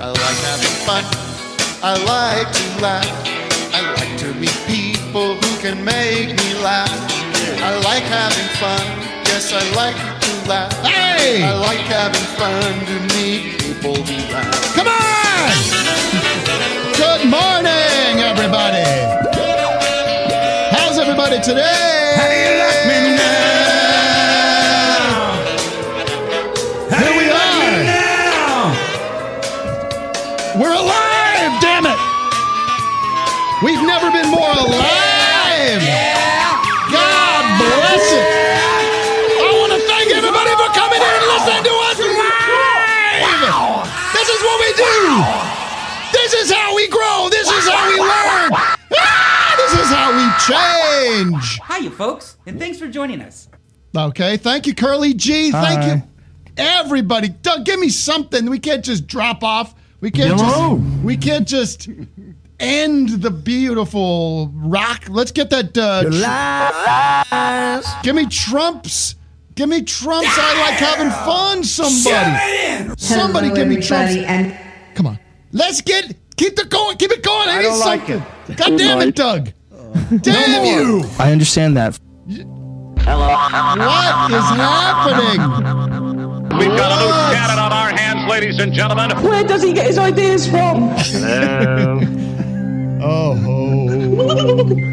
I like having fun. I like to laugh. I like to meet people who can make me laugh. I like having fun. Yes, I like to laugh. Hey! I like having fun to meet people who laugh. Come on! Good morning, everybody. How's everybody today? How do you like me now? Been more alive! God bless it! I want to thank everybody for coming in and listening to us live! This is what we do! This is how we grow! This is how we learn! Ah, this is how we change! Hiya, folks, and thanks for joining us. Okay, thank you, Curly G. Thank Hi. you, everybody. Doug, give me something. We can't just drop off. We can't Hello. just. We can't just end the beautiful rock. Let's get that. Uh, tr- give me Trumps. Give me Trumps. I like having fun. Somebody. Somebody Hello, give me Trumps. and Come on. Let's get. Keep the going. Keep it going. I, need don't like something. God damn it, Doug. Damn you. I understand that. Hello. What is happening? We've got a new cannon on our hands, ladies and gentlemen. where does he get his ideas from? Oh, good morning.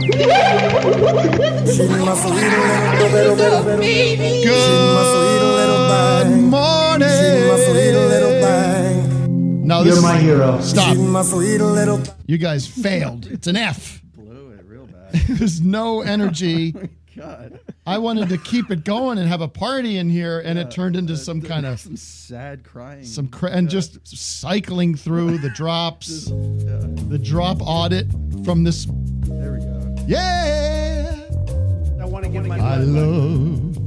No, this You're is my hero. Stop. You guys failed. It's an F. Blew it real bad. There's no energy. God. I wanted to keep it going and have a party in here, and it turned into uh, some kind of some sad crying. some cra- and just cycling through the drops, the drop audit from this. There we go. Yeah. I want to give my blood. I love,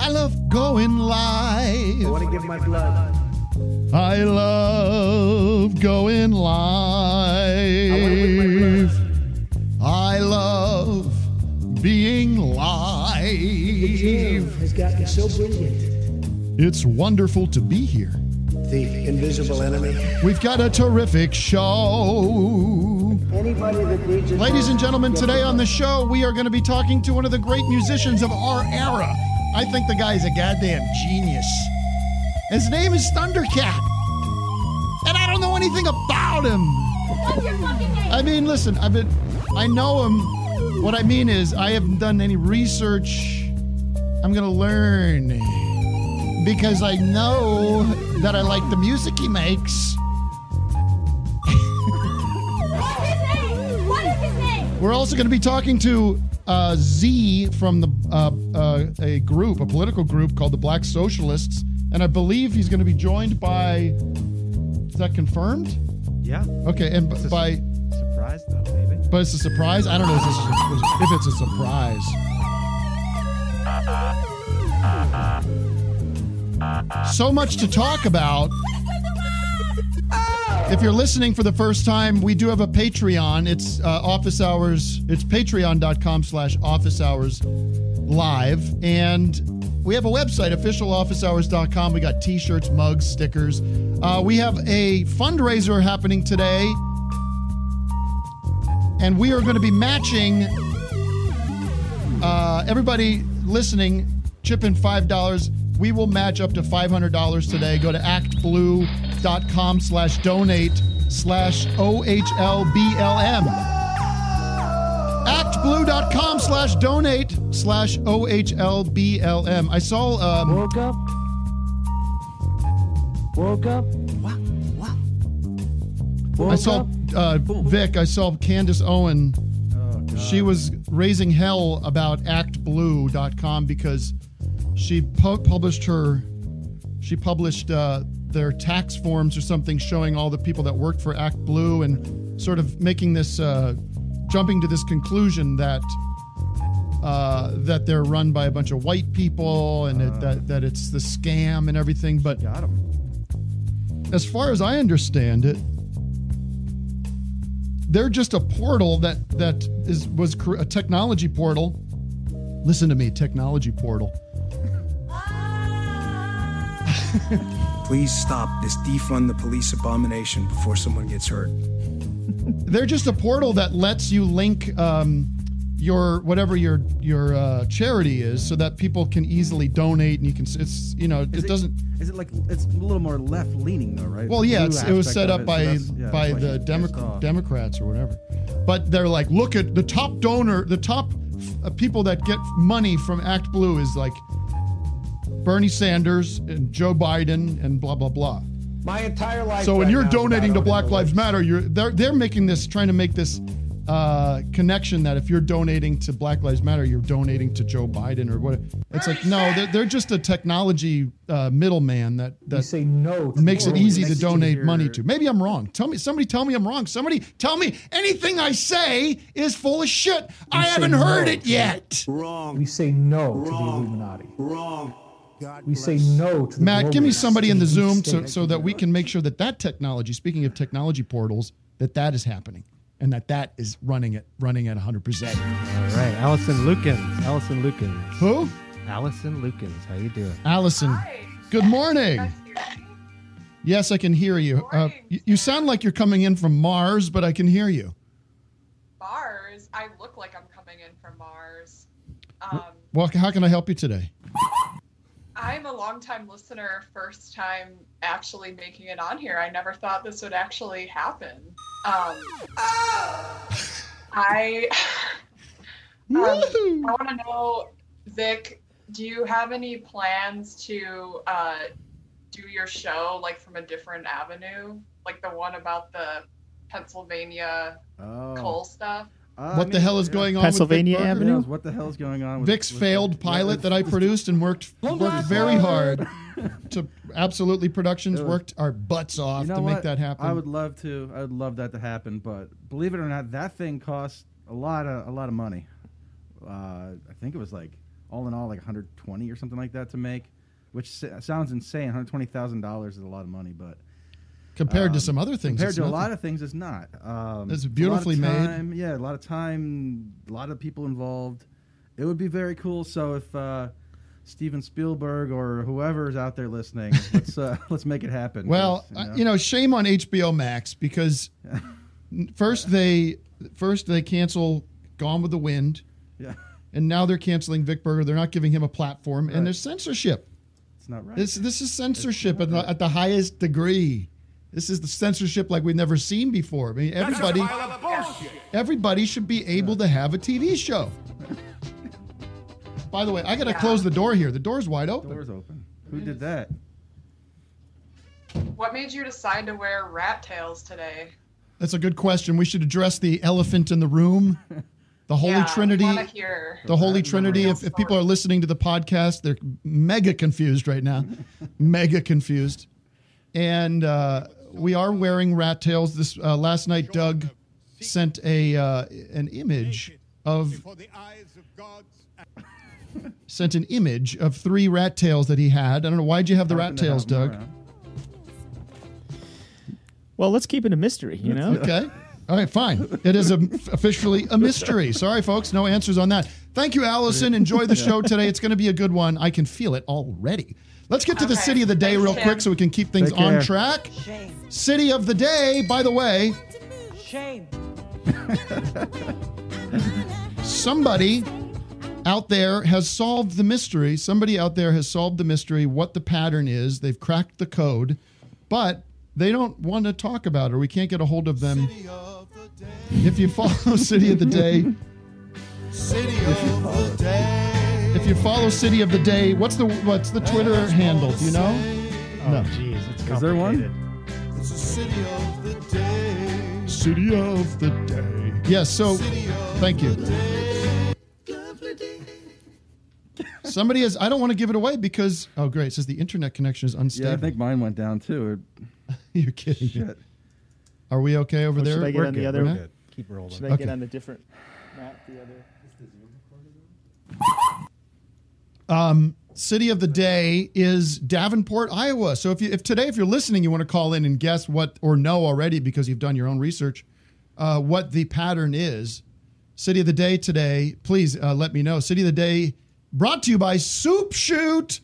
I love going live. I want to give my blood. I love going live. I love being live. has gotten so brilliant. It's wonderful to be here. The invisible enemy. We've got a terrific show. Anybody that needs it. Ladies and gentlemen, today on the show, we are going to be talking to one of the great musicians of our era. I think the guy's a goddamn genius. His name is Thundercat. And I don't know anything about him. What's your fucking name? I mean, listen, I've been, I know him. What I mean is, I haven't done any research. I'm going to learn because I know that I like the music he makes. What is his name? What is his name? We're also going to be talking to uh, Z from the uh, uh, a group, a political group called the Black Socialists, and I believe he's going to be joined by. Is that confirmed? Yeah. Okay, and b- by, Surprise though, maybe. But it's a surprise. I don't know if, it's a surprise. So much to talk about. If you're listening for the first time, we do have a Patreon. It's uh, office hours. It's patreon.com slash office hours live. And we have a website, officialofficehours.com. We got t-shirts, mugs, stickers. Uh, we have a fundraiser happening today. And we are going to be matching uh, everybody listening, chip in $5. We will match up to $500 today. Go to actblue.com slash donate slash OHLBLM. Actblue.com slash donate slash OHLBLM. I saw, um, Woke up. Woke up. I saw, uh, Vic, I saw Candace Owen. She was raising hell about actblue.com because she pu- published her she published uh, their tax forms or something showing all the people that worked for act blue and sort of making this uh, jumping to this conclusion that uh, that they're run by a bunch of white people and it, that, that it's the scam and everything but Got as far as I understand it, they're just a portal that that is was cr- a technology portal. Listen to me, technology portal. Please stop this defund the police abomination before someone gets hurt. They're just a portal that lets you link um, your whatever your your uh, charity is, so that people can easily donate, and you can. It's you know Is it doesn't. Is it like it's a little more left leaning though, right? Well, yeah, it's, it was set up it, by so yeah, by the she's Demo- Democrats or whatever. But they're like, look at the top donor, the top uh, people that get money from Act Blue is like Bernie Sanders and Joe Biden and blah blah blah. My entire life. So when right you're now donating to Black Lives Matter, you're they're they're making this trying to make this uh, connection that if you're donating to Black Lives Matter, you're donating to Joe Biden or what? It's like no, they're, they're just a technology uh, middleman that that say no makes it easy to Next to donate money to. Maybe I'm wrong. Tell me somebody tell me I'm wrong. Somebody tell me anything I say is full of shit. I haven't heard it to yet. We say no to the Illuminati. Wrong. We say no to the Matt, give me somebody in the Zoom so, so that we can make sure that that technology, speaking of technology portals, that that is happening and that that is running it running at 100%. All right, Allison Lukens. Allison Lukens. Who? Allison Lukens. How you doing? Allison. Good morning. Yes, I can hear you. Uh, you. You sound like you're coming in from Mars, but I can hear you. Mars. I look like I'm coming in from Mars. Um, Well, how can I help you today? I'm a longtime listener, first time actually making it on here. I never thought this would actually happen. Um, I um, I want to know, Vic, do you have any plans to uh, do your show like from a different avenue, like the one about the Pennsylvania Oh. coal stuff? Uh, What I the hell is yeah. going on with Vic Berger? Knows What the hell is going on? With, Vic's with- failed yeah, pilot with- that I produced and worked worked very hard to absolutely productions was- worked our butts off You know to what? make that happen. I would love to. I would love that to happen, but believe it or not, that thing cost a lot of a lot of money. Uh, I think it was like all in all like 120 or something like that to make, which s- sounds insane. 120 thousand dollars is a lot of money, but Compared to um, some other things, compared to a lot of things, it's not. Um, It's a lot of beautifully made. Yeah, a lot of time, a lot of people involved. It would be very cool. So if uh, Steven Spielberg or whoever is out there listening, let's uh, let's make it happen. Well, 'cause, uh, you know, shame on HBO Max because first they first they cancel Gone with the Wind, Yeah. and now they're canceling Vic Berger. They're not giving him a platform, Right. and there's censorship. It's not right. This this is censorship at the, at the highest degree. This is the censorship like we've never seen before. I mean, everybody everybody should be able to have a TV show. By the way, I got to Yeah. close the door here. The door's wide open. Doors open. Who did that? What made you decide to wear rat tails today? That's a good question. We should address the elephant in the room, the Holy Yeah, Trinity. I wanna hear. The Holy Rat in the Trinity. If, if people are listening to the podcast, they're mega confused right now. mega confused. And uh, we are wearing rat tails. This uh, last night, Doug sent a uh, an image of sent an image of three rat tails that he had. I don't know why'd you have the rat tails, Doug. Well, let's keep it a mystery, you know? Okay. All right, fine. It is a, officially a mystery. Sorry, folks, no answers on that. Thank you, Allison. Enjoy the show today. It's going to be a good one. I can feel it already. Let's get to the city of the day Thanks, real Tim. quick so we can keep things Take on care. track. Shame. City of the day, by the way, Shame. somebody out there has solved the mystery. Somebody out there has solved the mystery, what the pattern is. They've cracked the code, but they don't want to talk about it, or we can't get a hold of them. If you follow City of the Day, City of the day. if you follow City of the Day, what's the what's the Twitter handle? Do you know? Oh, No. jeez, it's Is there one? It's the city of the day. City of the Day. Yes. So, thank you. Somebody has. I don't want to give it away because. Oh, great! It says the internet connection is unstable. Yeah, I think mine went down too. You're kidding. Shit. Are we okay over oh, Or there? should I get We're on the good, other? we're good. Keep rolling. Should I Okay. get on a different map? The other. Um, city of the day is Davenport, Iowa. So if you if today if you're listening, you want to call in and guess what or know already because you've done your own research, uh, what the pattern is. City of the day today, please uh, let me know. City of the day brought to you by Soup Shoot.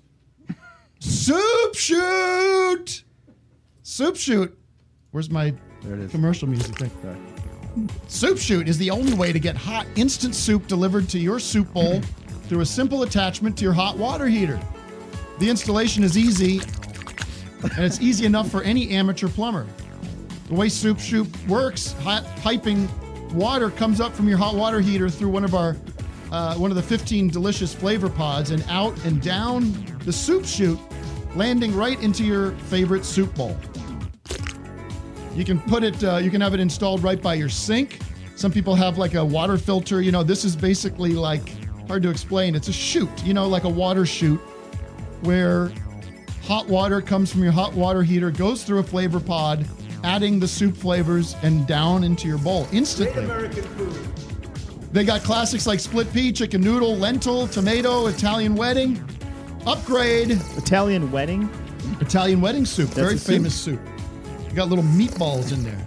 Soup shoot. Soup shoot. Where's my There it is. commercial music? Thing? Sorry. Soup Shoot is the only way to get hot instant soup delivered to your soup bowl through a simple attachment to your hot water heater. The installation is easy, and it's easy enough for any amateur plumber. The way Soup Shoot works, hot piping water comes up from your hot water heater through one of our uh, one of the 15 delicious flavor pods and out and down the soup chute, landing right into your favorite soup bowl. You can put it, uh, you can have it installed right by your sink. Some people have like a water filter. You know, this is basically like hard to explain. It's a chute, you know, like a water chute where hot water comes from your hot water heater, goes through a flavor pod, adding the soup flavors and down into your bowl instantly. They got classics like split pea, chicken noodle, lentil, tomato, Italian wedding. Upgrade Italian wedding. Italian wedding soup, That's very a soup? famous soup. You got little meatballs in there.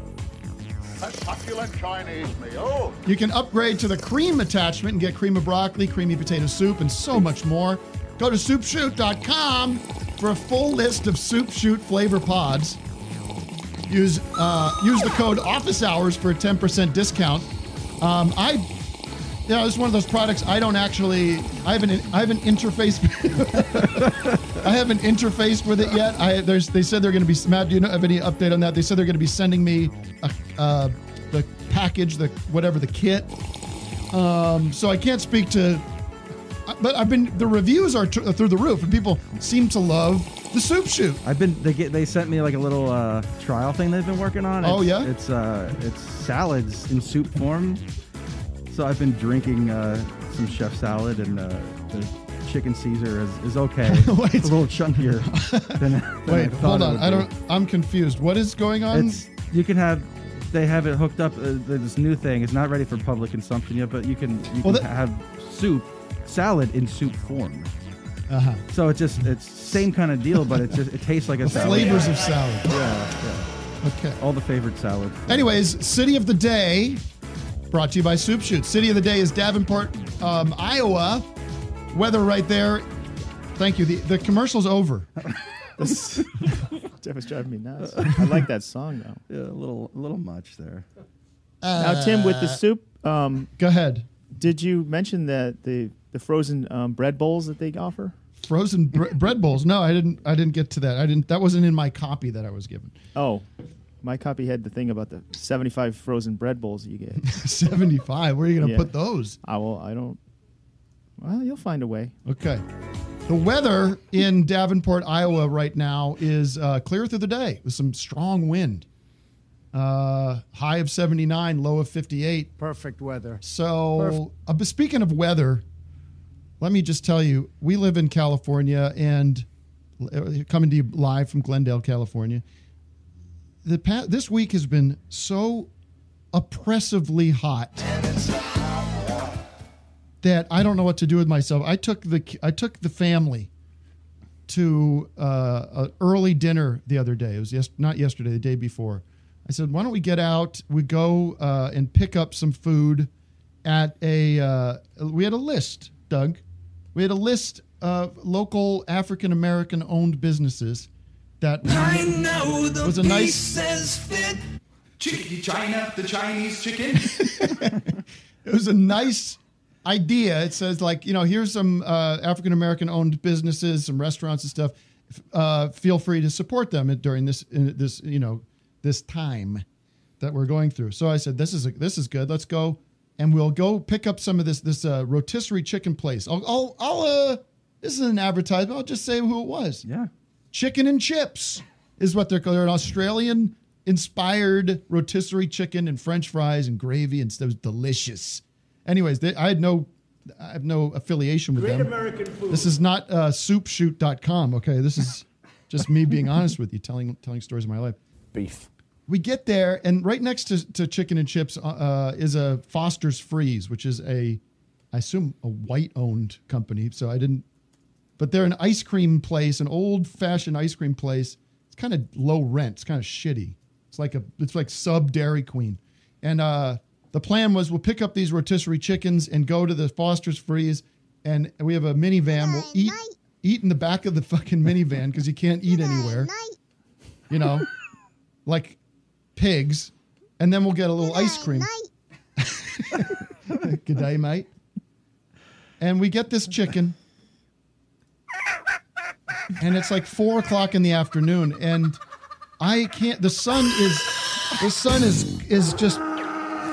A succulent Chinese meal. You can upgrade to the cream attachment and get cream of broccoli, creamy potato soup, and so much more. Go to soupshoot.com for a full list of Soup Shoot flavor pods. Use uh, use the code Office Hours for a 10% discount. Um, I, this is one of those products I don't actually. I haven't. I haven't interfaced. I haven't interfaced with it yet. I there's. They said they're going to be. Matt, do you know, have any update on that? They said they're going to be sending me a, uh, the package, the whatever the kit. Um, so I can't speak to. But I've been. The reviews are tr- through the roof, and people seem to love the soup shoot. I've been they get they sent me like a little uh, trial thing they've been working on. Oh, yeah? it's uh it's salads in soup form. So I've been drinking uh, some chef salad and uh, the chicken Caesar is, is okay. Wait. it's a little chunkier than, than I Wait, thought hold on. I don't. I'm confused. What is going on? It's you can have they have it hooked up. Uh, this new thing. It's not ready for public consumption yet, but you can you Well, can that- have soup salad in soup form. Uh-huh. So it's just it's same kind of deal, but it just it tastes like a The salad. flavors of salad. Yeah, yeah. Okay. All the favorite salads. Anyways, city of the day, brought to you by Soup Shoot. City of the day is Davenport, um, Iowa. Weather right there. Thank you. The, the commercial's over. That was driving me nuts. I like that song though. Yeah, a little a little much there. now, Tim, with the Uh, soup, um, Go ahead. did you mention that the the frozen um, bread bowls that they offer? Frozen bre- bread bowls. No, I didn't. I didn't get to that. I didn't. That wasn't in my copy that I was given. Oh, my copy had the thing about the seventy-five frozen bread bowls that you get. Seventy-five. Where are you going to Yeah. put those? I will. I don't. Well, you'll find a way. Okay. The weather in Davenport, Iowa, right now is uh, clear through the day with some strong wind. Uh, high of 79, low of 58. Perfect weather. So, uh, but speaking of weather, let me just tell you, we live in California and uh, coming to you live from Glendale, California. The this week has been so oppressively hot that I don't know what to do with myself. I took the I took the family to uh, an early dinner the other day. It was yes, not yesterday, the day before. I said, "Why don't we get out? We go uh, and pick up some food at a. Uh, we had a list, Doug. We had a list of local African American owned businesses that I know the was a nice pieces fit. Chicken China, the Chinese chicken. it was a nice idea. It says like, you know, here's some uh, African American owned businesses, some restaurants and stuff. Uh, feel free to support them during this in this you know this time that we're going through. So I said, this is a, this is good. Let's go and we'll go pick up some of this this uh, rotisserie chicken place. I'll I'll, I'll uh, this is an advertisement. I'll just say who it was. Yeah, Chicken and Chips is what they're called. They're an Australian inspired rotisserie chicken and French fries and gravy, and it was delicious. Anyways, they, I had no, I have no affiliation with Great them. American food. This is not uh, soupshoot.com. Okay, this is just me being honest with you, telling telling stories of my life. Beef. We get there, and right next to, to Chicken and Chips uh, uh, is a Foster's Freeze, which is a, I assume, a white owned company. So I didn't, but they're an ice cream place, an old fashioned ice cream place. It's kind of low rent. It's kind of shitty. It's like a, it's like sub Dairy Queen, and uh, the plan was we'll pick up these rotisserie chickens and go to the Foster's Freeze, and we have a minivan. We'll eat eat in the back of the fucking minivan because you can't eat anywhere. You know, like pigs, and then we'll get a little ice cream. Good day, mate. And we get this chicken, and it's like four o'clock in the afternoon, and I can't. The sun is, the sun is is just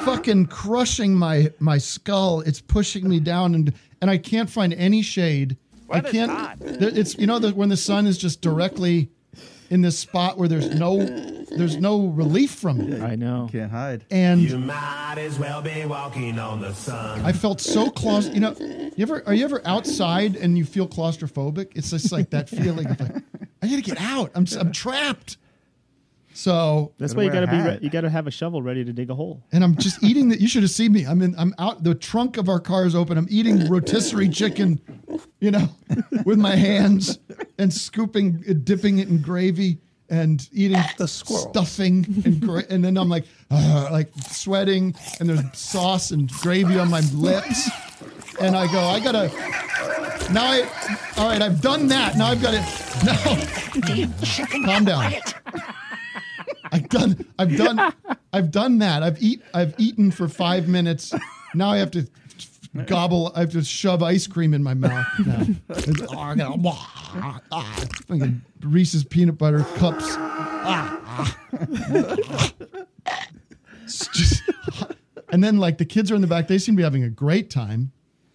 fucking crushing my my skull. It's pushing me down, and and I can't find any shade. I Weather's can't. hot. It's you know the, when the sun is just directly in this spot where there's no there's no relief from it. I know. Can't hide. And You might as well be walking on the sun. I felt so close. You know, you ever are you ever outside and you feel claustrophobic? It's just like that feeling of like I gotta get out. I'm I'm trapped. So That's why you gotta be. Re- you gotta have a shovel ready to dig a hole. and I'm just eating that. You should have seen me. I'm in. I'm out. The trunk of our car is open. I'm eating rotisserie chicken, you know, with my hands and scooping, uh, dipping it in gravy and eating the stuffing and gra- and then I'm like, uh, like sweating and there's sauce and gravy on my lips, and I go, I gotta. Now I, all right, I've done that. Now I've got it. No, calm down. I've done I've done I've done that. I've eat I've eaten for five minutes. Now I have to gobble I have to shove ice cream in my mouth now. It's- oh, I gotta- ah, ah, fucking Reese's peanut butter cups. Ah, ah. It's just- and then like the kids are in the back, they seem to be having a great time.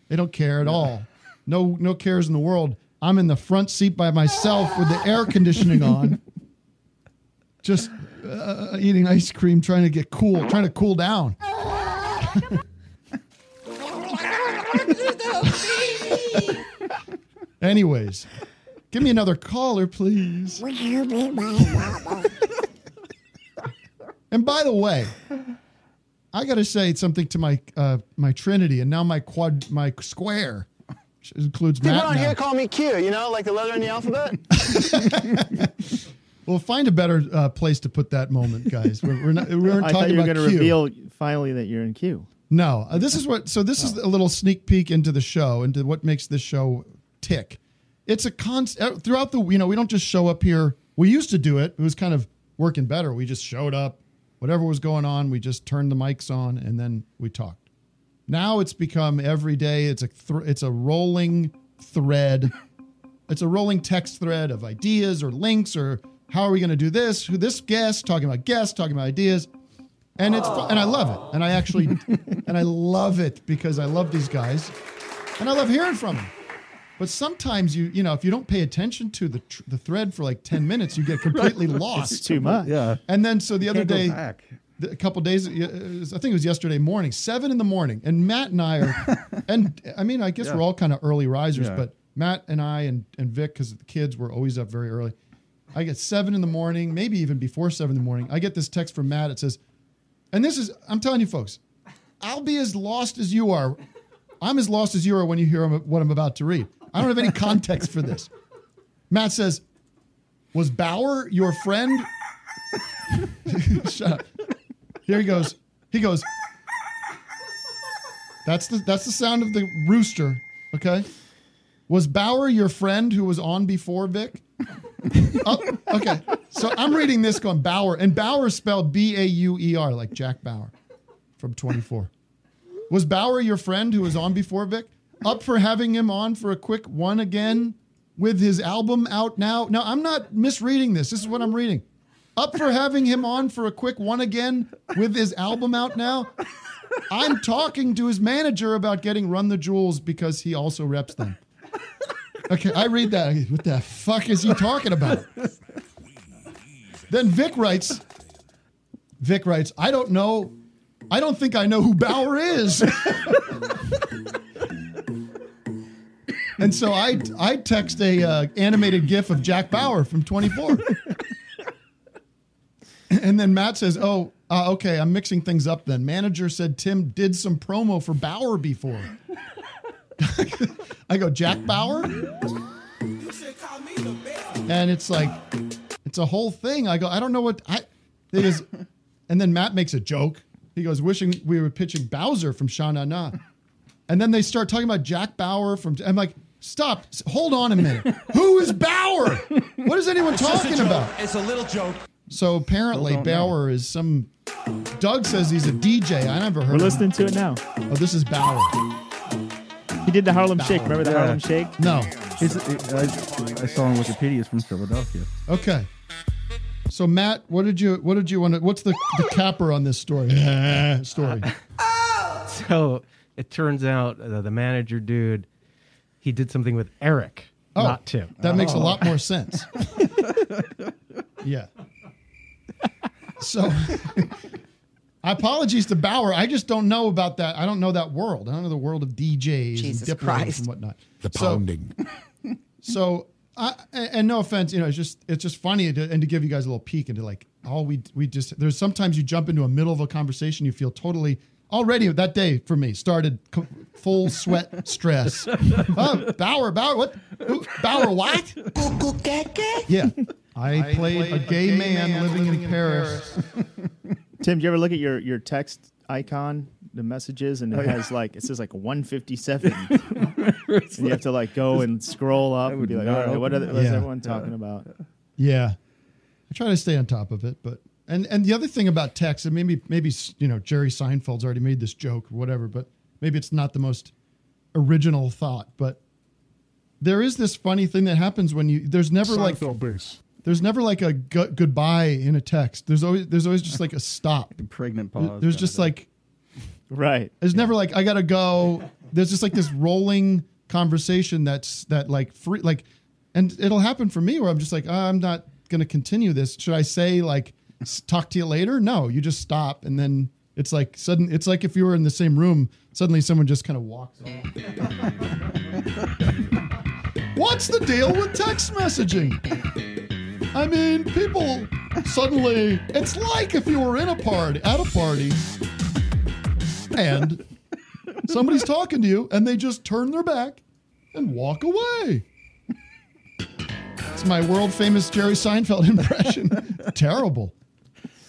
They don't care at all. No no cares in the world. I'm in the front seat by myself with the air conditioning on just uh, eating ice cream, trying to get cool, trying to cool down. Anyways, give me another caller, please. Would you be my mama? And by the way, I got to say something to my uh, my Trinity, and now my quad, my square, which includes People Matt. around now. here call me Q, you know, like the letter in the alphabet. Well, find a better uh, place to put that moment, guys. We're, we're not. We weren't I talking thought you were about gonna Q. reveal finally that you're in Q. No, uh, this is what. So this is a little sneak peek into the show, into what makes this show tick. It's a const throughout the. You know, we don't just show up here. We used to do it. It was kind of working better. We just showed up, whatever was going on. We just turned the mics on and then we talked. Now it's become every day. It's a thr it's a rolling thread. It's a rolling text thread of ideas or links or how are we going to do this? Who this guest talking about guests talking about ideas and it's fun, and I love it. And I actually and I love it because I love these guys, and I love hearing from them. But sometimes you you know if you don't pay attention to the tr- the thread for like ten minutes, you get completely lost. It's too much. Yeah. And then so the other day, the- a couple days, uh, I think it was yesterday morning, seven in the morning, and Matt and I are, and I mean I guess Yeah. we're all kind of early risers, Yeah. but Matt and I and and Vic because the kids were always up very early. I get seven in the morning, maybe even before seven in the morning. I get this text from Matt. It says, and this is, I'm telling you folks, I'll be as lost as you are. I'm as lost as you are when you hear what I'm about to read. I don't have any context for this. Matt says, Was Bauer your friend? Shut up. Here he goes. He goes, That's the that's the sound of the rooster. Okay. Was Bauer your friend who was on before Vic? Oh, okay. So I'm reading this going Bauer, and Bauer spelled B A U E R, like Jack Bauer from 24. Was Bauer your friend who was on before Vic? Up for having him on for a quick one again with his album out now? Now, I'm not misreading this. This is what I'm reading. Up for having him on for a quick one again with his album out now? I'm talking to his manager about getting Run the Jewels because he also reps them. Okay, I read that. What the fuck is he talking about? Then Vic writes, Vic writes, I don't know. I don't think I know who Bauer is. and so I I text a uh, animated GIF of Jack Bauer from 24. and then Matt says, "Oh, uh, okay, I'm mixing things up. Then manager said Tim did some promo for Bauer before." I go, Jack Bauer? And it's like, it's a whole thing. I go, I don't know what I. It is, and then Matt makes a joke. He goes, wishing we were pitching Bowser from Sha Na Na. And then they start talking about Jack Bauer from. I'm like, Stop. Hold on a minute. Who is Bauer? What is anyone It's talking about? It's a little joke. So apparently Still don't know. Bauer is some. Doug says he's a DJ. I never heard. We're of listening him. to it now. Oh, this is Bauer. He did the Harlem Shake. Remember the Yeah. Harlem Shake? No. He's, I, I saw on Wikipedia. He's from Philadelphia. Okay. So Matt, what did you what did you want to? What's the the capper on this story? story. So it turns out uh, the manager dude, he did something with Eric, Oh, not Tim. That makes a Oh. lot more sense. yeah. So, apologies to Bauer. I just don't know about that. I don't know that world. I don't know the world of DJs Jesus and diplomats Christ. and whatnot. The So- pounding. So, I, and and no offense, you know, it's just it's just funny to, and to give you guys a little peek into like all we we just there's sometimes you jump into a middle of a conversation, you feel totally already that day for me started co- full sweat stress. oh, Bauer, Bauer, what? Who, Bauer, what? Yeah, I, played, a gay, man, living, in, Paris. Tim, do you ever look at your your text icon, the messages, and it Oh, yeah. has like it says like 157, and you have to like go and scroll up and would be like, all right, what, are the, that. what is Yeah. everyone talking about? Yeah, I try to stay on top of it, but and and the other thing about text, and maybe maybe you know Jerry Seinfeld's already made this joke or whatever, but maybe it's not the most original thought, but there is this funny thing that happens when you there's never like Seinfeld base. There's never like a gu- goodbye in a text. There's always there's always just like a stop. Pregnant pause. There's just thing. like Right. there's never like I gotta go. There's just like this rolling conversation that's that like free like, and it'll happen for me where I'm just like "Ah, I'm not gonna continue this. Should I say like talk to you later? No, you just stop and then it's like sudden. It's like if you were in the same room, suddenly someone just kind of walks off. What's the deal with text messaging? I mean, people suddenly, it's like if you were in a party, at a party, and somebody's talking to you and they just turn their back and walk away. It's my world famous Jerry Seinfeld impression. Terrible.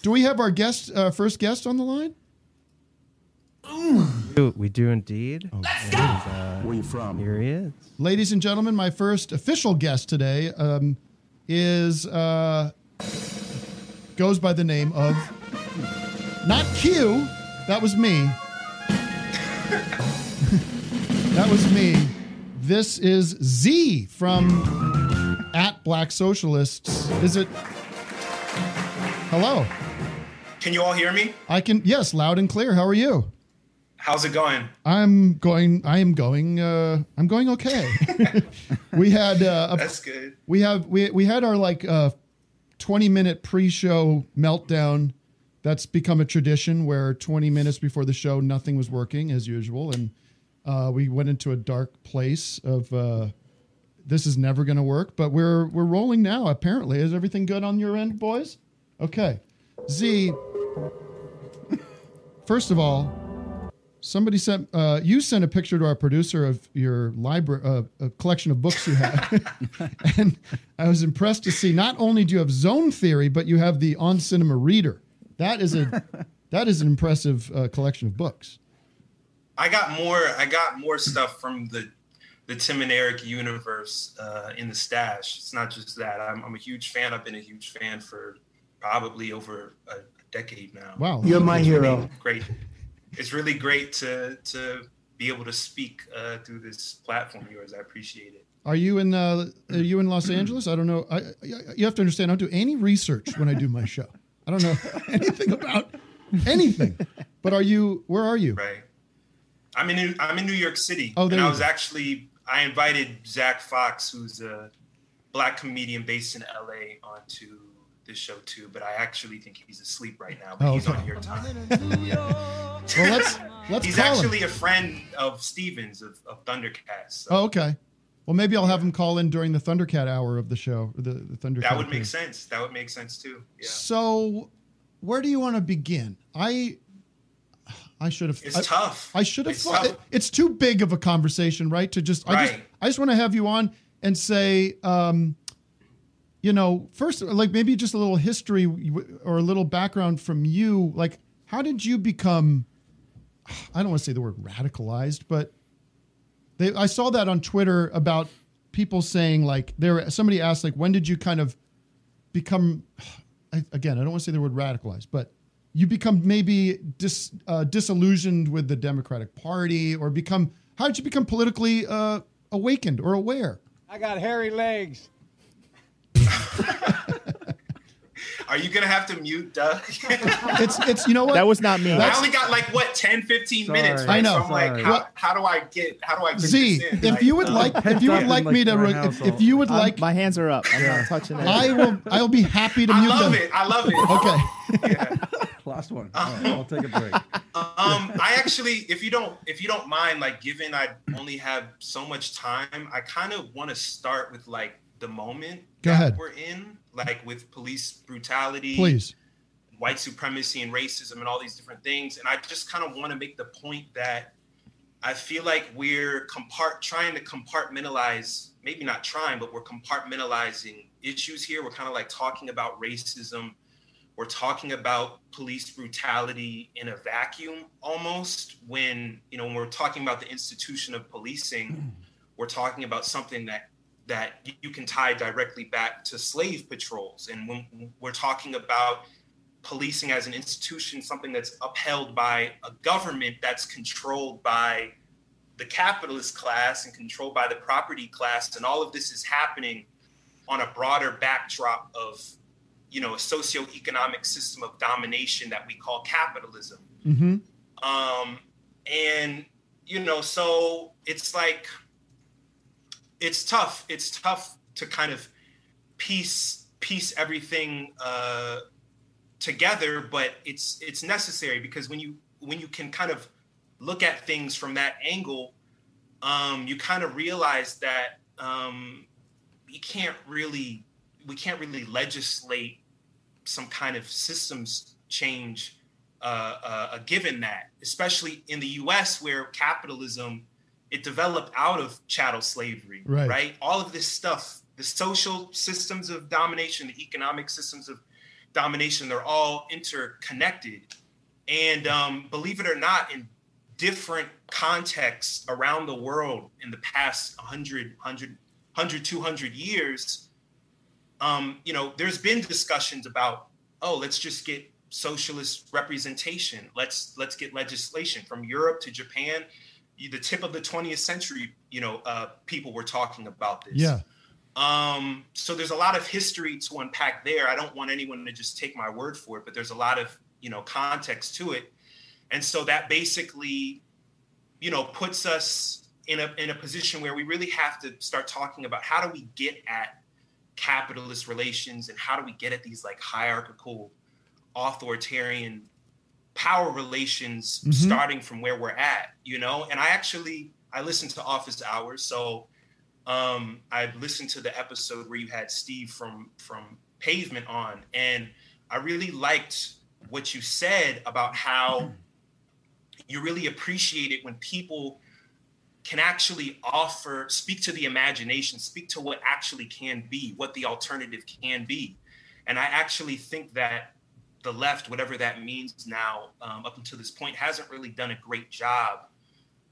Do we have our guest, uh, first guest on the line? Do- We do indeed. Let's go. Where are you from? Here he is. Ladies and gentlemen, my first official guest today um, is uh, goes by the name of not Q. That was me. that was me. This is Z from at Black Socialists. Is it? Hello. Can you all hear me? I can. Yes, loud and clear. How are you? How's it going? I'm going. I am going. Uh, I'm going okay. we had. Uh, a, That's good. We have. We we had our like uh, 20 minute pre-show meltdown. That's become a tradition where 20 minutes before the show, nothing was working as usual, and uh, we went into a dark place of. Uh, this is never going to work, but we're we're rolling now. Apparently, is everything good on your end, boys? Okay, Z. First of all, somebody sent uh, you sent a picture to our producer of your library, uh, a collection of books you have, and I was impressed to see not only do you have Zone Theory, but you have the On Cinema Reader. That is a that is an impressive uh, collection of books. I got more. I got more stuff from the the Tim and Eric universe uh, in the stash. It's not just that. I'm, I'm a huge fan. I've been a huge fan for probably over a decade now. Wow. You're my hero. Great. It's really great to to be able to speak uh, through this platform of yours. I appreciate it. Are you in uh, are you in Los Angeles? I don't know. I, you have to understand. I don't do any research when I do my show. I don't know anything about anything. But are you? Where are you? Right. I'm in New, I'm in New York City, Oh, there and I was go. actually I invited Zach Fox, who's a black comedian based in LA, onto this show too. But I actually think he's asleep right now. But Oh, he's okay. on your time. Well, let's let's he's call him. actually a friend of Stevens of, of Thundercats. So Oh, okay. Well, maybe I'll have him call in during the Thundercat hour of the show. The, the Thundercat. that would make appearance. sense. That would make sense too. Yeah. So, where do you want to begin? I I should have. It's I, tough. I should have It's thought. tough. It's too big of a conversation, right? To just. I just. Right. I just want to have you on and say, um, you know, first, like maybe just a little history or a little background from you. Like, how did you become? I don't want to say the word radicalized, but They, I saw that on Twitter about people saying like there. Somebody asked like, when did you kind of become? Again, I don't want to say the word radicalized, but you become maybe dis, uh, disillusioned with the Democratic Party, or become how did you become politically uh, awakened or aware? I got hairy legs. Are you gonna have to mute Doug? it's it's you know what That was not me. I only got like what 10, 15 Sorry. minutes. I know. So I'm like, how, how do I get? How do I get Z, this in? if Like, you would uh, like, if you would like me to, re- if, if you would I'm- like, my hands are up. I'm not touching it. I will, I will be happy to I mute love them. it. I love it. Okay. Last one. All right, I'll take a break. Um, I actually, if you don't, if you don't mind, like, given I only have so much time, I kind of want to start with like the moment Go ahead. we're in, like with police brutality, Please. white supremacy and racism and all these different things. And I just kind of want to make the point that I feel like we're compart trying to compartmentalize, maybe not trying, but we're compartmentalizing issues here. We're kind of like talking about racism. We're talking about police brutality in a vacuum almost when, you know, when we're talking about the institution of policing, we're talking about something that that you can tie directly back to slave patrols. And when we're talking about policing as an institution, something that's upheld by a government that's controlled by the capitalist class and controlled by the property class, and all of this is happening on a broader backdrop of, you know, a socioeconomic system of domination that we call capitalism. Mm-hmm. Um, and you know, so it's like it's tough. It's tough to kind of piece piece everything uh, together, but it's it's necessary because when you when you can kind of look at things from that angle, um, you kind of realize that um, you can't really we can't really legislate some kind of systems change uh, uh, given that, especially in the U.S. where capitalism it developed out of chattel slavery, Right. All of this stuff, the social systems of domination, the economic systems of domination, they're all interconnected. And um, believe it or not, in different contexts around the world in the past 100, 100, 100 200 years, um, you know, there's been discussions about, oh, let's just get socialist representation. Let's let's get legislation from Europe to Japan. The tip of the 20th century, you know, uh, people were talking about this. Yeah. Um, so there's a lot of history to unpack there. I don't want anyone to just take my word for it, but there's a lot of you know context to it, and so that basically, you know, puts us in a in a position where we really have to start talking about how do we get at capitalist relations and how do we get at these like hierarchical, authoritarian power relations Mhm. starting from where we're at, you know. And I actually I listened to Office Hours, so um, I listened to the episode where you had Steve from from Pavement on, and I really liked what you said about how you really appreciate it when people can actually offer, speak to the imagination, speak to what actually can be, what the alternative can be. And I actually think that the left, whatever that means now, um, up until this point, hasn't really done a great job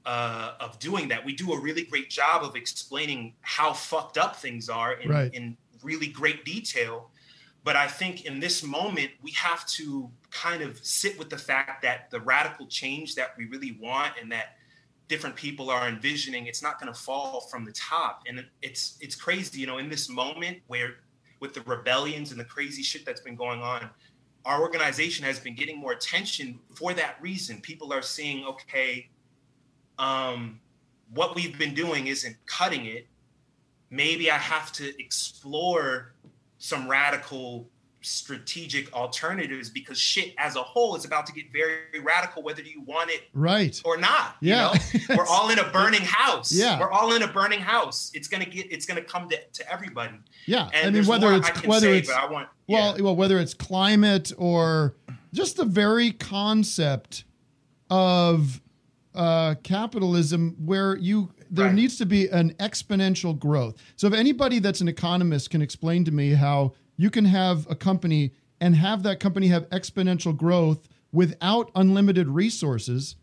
uh, of doing that. We do a really great job of explaining how fucked up things are in, Right. in really great detail. But I think in this moment, we have to kind of sit with the fact that the radical change that we really want and that different people are envisioning, it's not going to fall from the top. And it's it's crazy, you know, in this moment where with the rebellions and the crazy shit that's been going on, our organization has been getting more attention for that reason. People are seeing, okay, um, what we've been doing isn't cutting it. Maybe I have to explore some radical strategic alternatives because shit as a whole is about to get very radical, whether you want it Right. or not. you Yeah. know? We're all in a burning house. Yeah. We're all in a burning house. It's gonna get it's gonna come to, to everybody. Yeah, And I mean there's whether more it's I can whether say, it's but I want well, well whether it's climate or just the very concept of uh, capitalism, where you there needs to be an exponential growth. So if anybody that's an economist can explain to me how you can have a company and have that company have exponential growth without unlimited resources,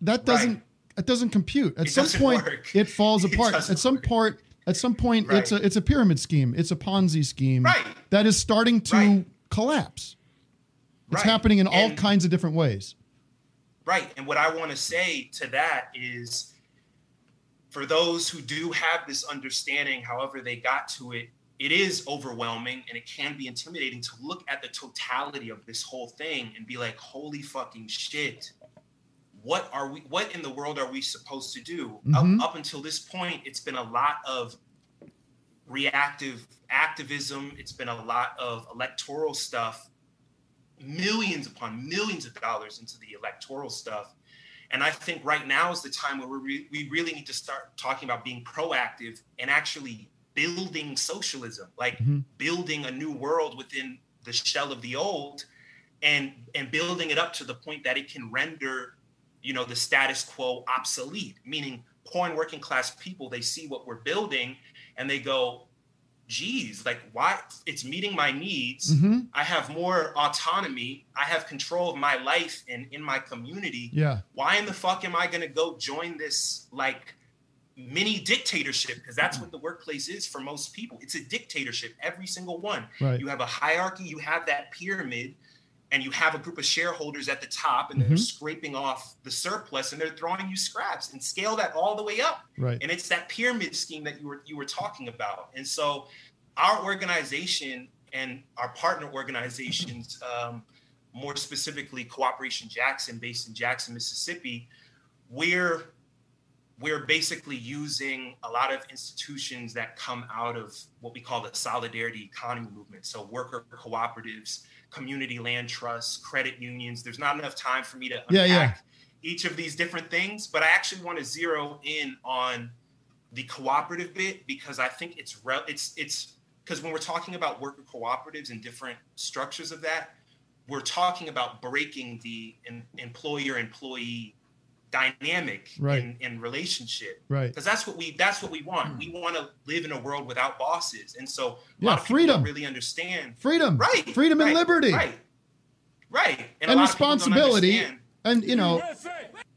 that doesn't it doesn't compute. At It some point, work. it falls apart. doesn't At some point, at some point, it's a it's a pyramid scheme. It's a Ponzi scheme Right. that is starting to collapse. It's Right. happening in all kinds of different ways. Right. And what I want to say to that is for those who do have this understanding, however they got to it, it is overwhelming and it can be intimidating to look at the totality of this whole thing and be like, holy fucking shit. What are we what in the world are we supposed to do? Mhm. Up, up until this point, it's been a lot of reactive activism, it's been a lot of electoral stuff millions upon millions of dollars into the electoral stuff. And I think right now is the time where we, re- we really need to start talking about being proactive and actually building socialism, like building a new world within the shell of the old and and building it up to the point that it can render you know the status quo obsolete meaning poor and working class people they see what we're building and they go geez like why it's meeting my needs. Mhm. i have more autonomy. I have control of my life and in my community. Yeah. why in the fuck am i going to go join this like mini dictatorship? Because that's what the workplace is for most people. It's a dictatorship every single one. Right. you have a hierarchy you have that pyramid and you have a group of shareholders at the top and they're Mhm. scraping off the surplus and they're throwing you scraps and scale that all the way up Right. and it's that pyramid scheme that you were you were talking about and so our organization and our partner organizations um, more specifically cooperation jackson based in jackson mississippi we're we're basically using a lot of institutions that come out of what we call the solidarity economy movement. So worker cooperatives, community land trusts, credit unions. There's not enough time for me to Yeah, unpack yeah. each of these different things, but I actually want to zero in on the cooperative bit because I think it's re- it's it's because when we're talking about worker cooperatives and different structures of that, we're talking about breaking the em- employer employee dynamic Right. in, in relationship. Right. because that's what we that's what we want. We want to live in a world without bosses. And so a Yeah, lot of freedom. don't really understand. Freedom. right Freedom and liberty. right. Right. And, a lot of people don't responsibility. and you know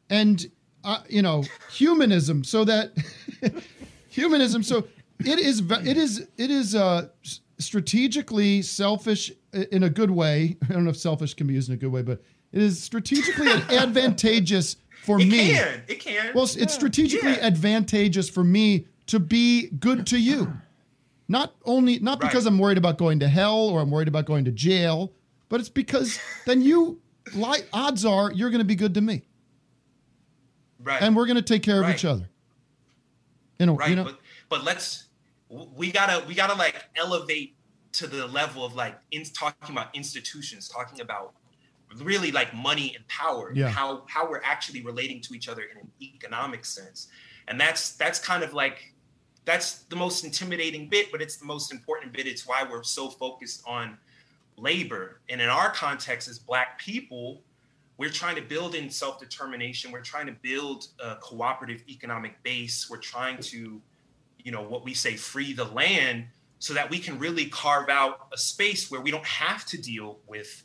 and uh, you know humanism. So that humanism. So it is it is it is uh strategically selfish in a good way. I don't know if selfish can be used in a good way but it is strategically advantageous for it me. can. It can. Well it's, it's strategically Yeah. advantageous for me to be good to you. Not only not because i'm worried about going to hell or i'm worried about going to jail but it's because then you like odds are you're going to be good to me. Right. And we're going to take care of each other. You know right you know? but but let's we gotta we gotta like elevate to the level of like in talking about institutions talking about really like money and power Yeah. how how we're actually relating to each other in an economic sense. And that's that's kind of like that's the most intimidating bit but it's the most important bit. It's why we're so focused on labor. And in our context as black people we're trying to build in self-determination. We're trying to build a cooperative economic base. We're trying to you know what we say free the land so that we can really carve out a space where we don't have to deal with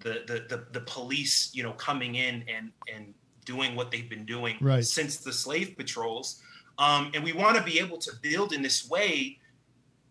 the the the, the police you know coming in and and doing what they've been doing Right. since the slave patrols um, and we want to be able to build in this way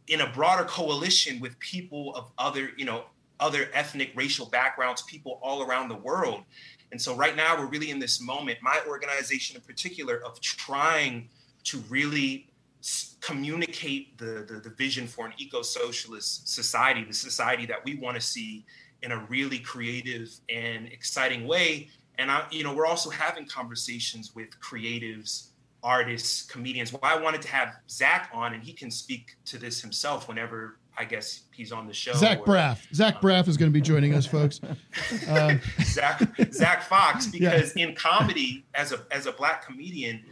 in a broader coalition with people of other you know other ethnic racial backgrounds people all around the world and so right now we're really in this moment my organization in particular of trying to really s- communicate the, the the vision for an eco-socialist society the society that we want to see in a really creative and exciting way. And i you know we're also having conversations with creatives artists comedians. Well i wanted to have zach on and he can speak to this himself whenever i guess he's on the show zach or- braff. Zach braff is going to be joining us folks. Um, Zach Zach Fox Yeah. because in comedy as a as a black comedian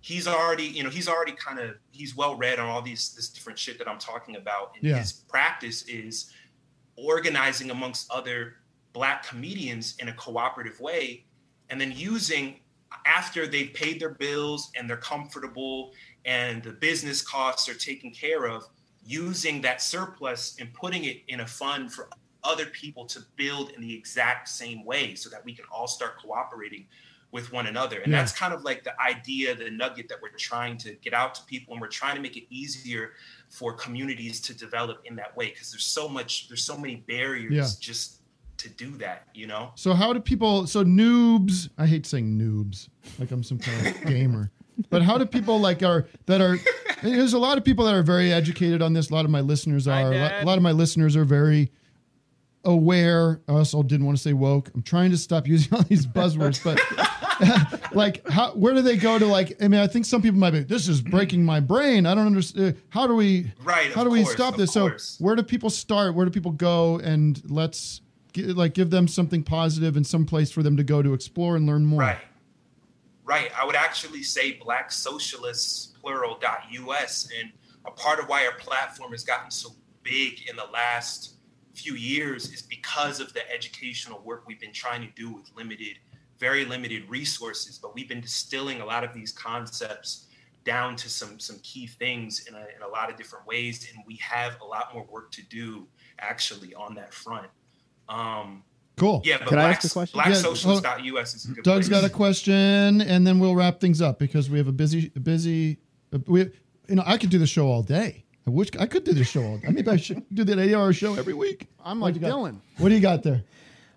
he's already you know he's already kind of he's well read on all these this different shit that I'm talking about. And Yeah. his practice is organizing amongst other black comedians in a cooperative way and then using after they've paid their bills and they're comfortable and the business costs are taken care of using that surplus and putting it in a fund for other people to build in the exact same way so that we can all start cooperating with one another. And Yeah. that's kind of like the idea, the nugget that we're trying to get out to people and we're trying to make it easier for communities to develop in that way because there's so much there's so many barriers Yeah. just to do that, you know? So how do people? So noobs. I hate saying noobs, like I'm some kind of gamer. But how do people like are that are? There's a lot of people that are very educated on this. A lot of my listeners are. A lot, a lot of my listeners are very aware. I also didn't want to say woke. I'm trying to stop using all these buzzwords, but like, how? Where do they go to? Like, I mean, I think some people might be. This is breaking my brain. I don't understand. Uh, how do we? Right, How do we stop this? course. So where do people start? Where do people go? And let's like give them something positive and some place for them to go to explore and learn more. Right. Right. I would actually say black socialists plural.us. And a part of why our platform has gotten so big in the last few years is because of the educational work we've been trying to do with limited, very limited resources. But we've been distilling a lot of these concepts down to some some key things in a, in a lot of different ways. And we have a lot more work to do actually on that front. Um, Cool. Yeah, but Can I ask a question? black Yeah, socialist.us is a good Doug's place. got a question, and then we'll wrap things up because we have a busy, busy. uh, We, you know, I could do the show all day. I wish I could do the show all day. Maybe I should do that eight-hour show every week. I'm What like got? Dylan. What do you got there?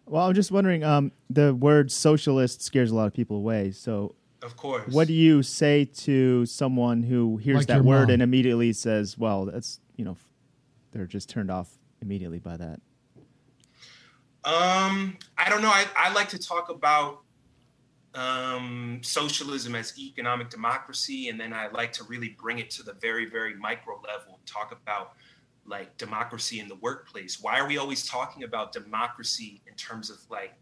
Well, I'm just wondering. Um, the word socialist scares a lot of people away. So, Of course. what do you say to someone who hears Like that word mom. and immediately says, "Well, that's you know, they're just turned off immediately by that." Um, I don't know. I, I like to talk about um, socialism as economic democracy, and then I like to really bring it to the very, very micro level. Talk about like democracy in the workplace. Why are we always talking about democracy in terms of like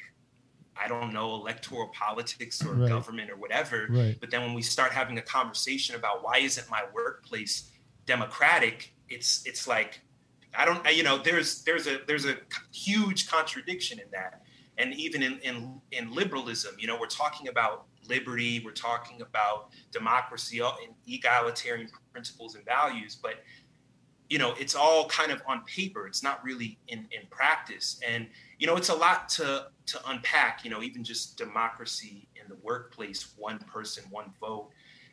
I don't know electoral politics or Right. government or whatever? Right. But then when we start having a conversation about why isn't my workplace democratic, it's it's like I don't you know there's there's a there's a huge contradiction in that. And even in in in liberalism, you know, we're talking about liberty, we're talking about democracy and egalitarian principles and values, but you know, it's all kind of on paper. It's not really in in practice. And you know, it's a lot to to unpack, you know, even just democracy in the workplace, one person, one vote,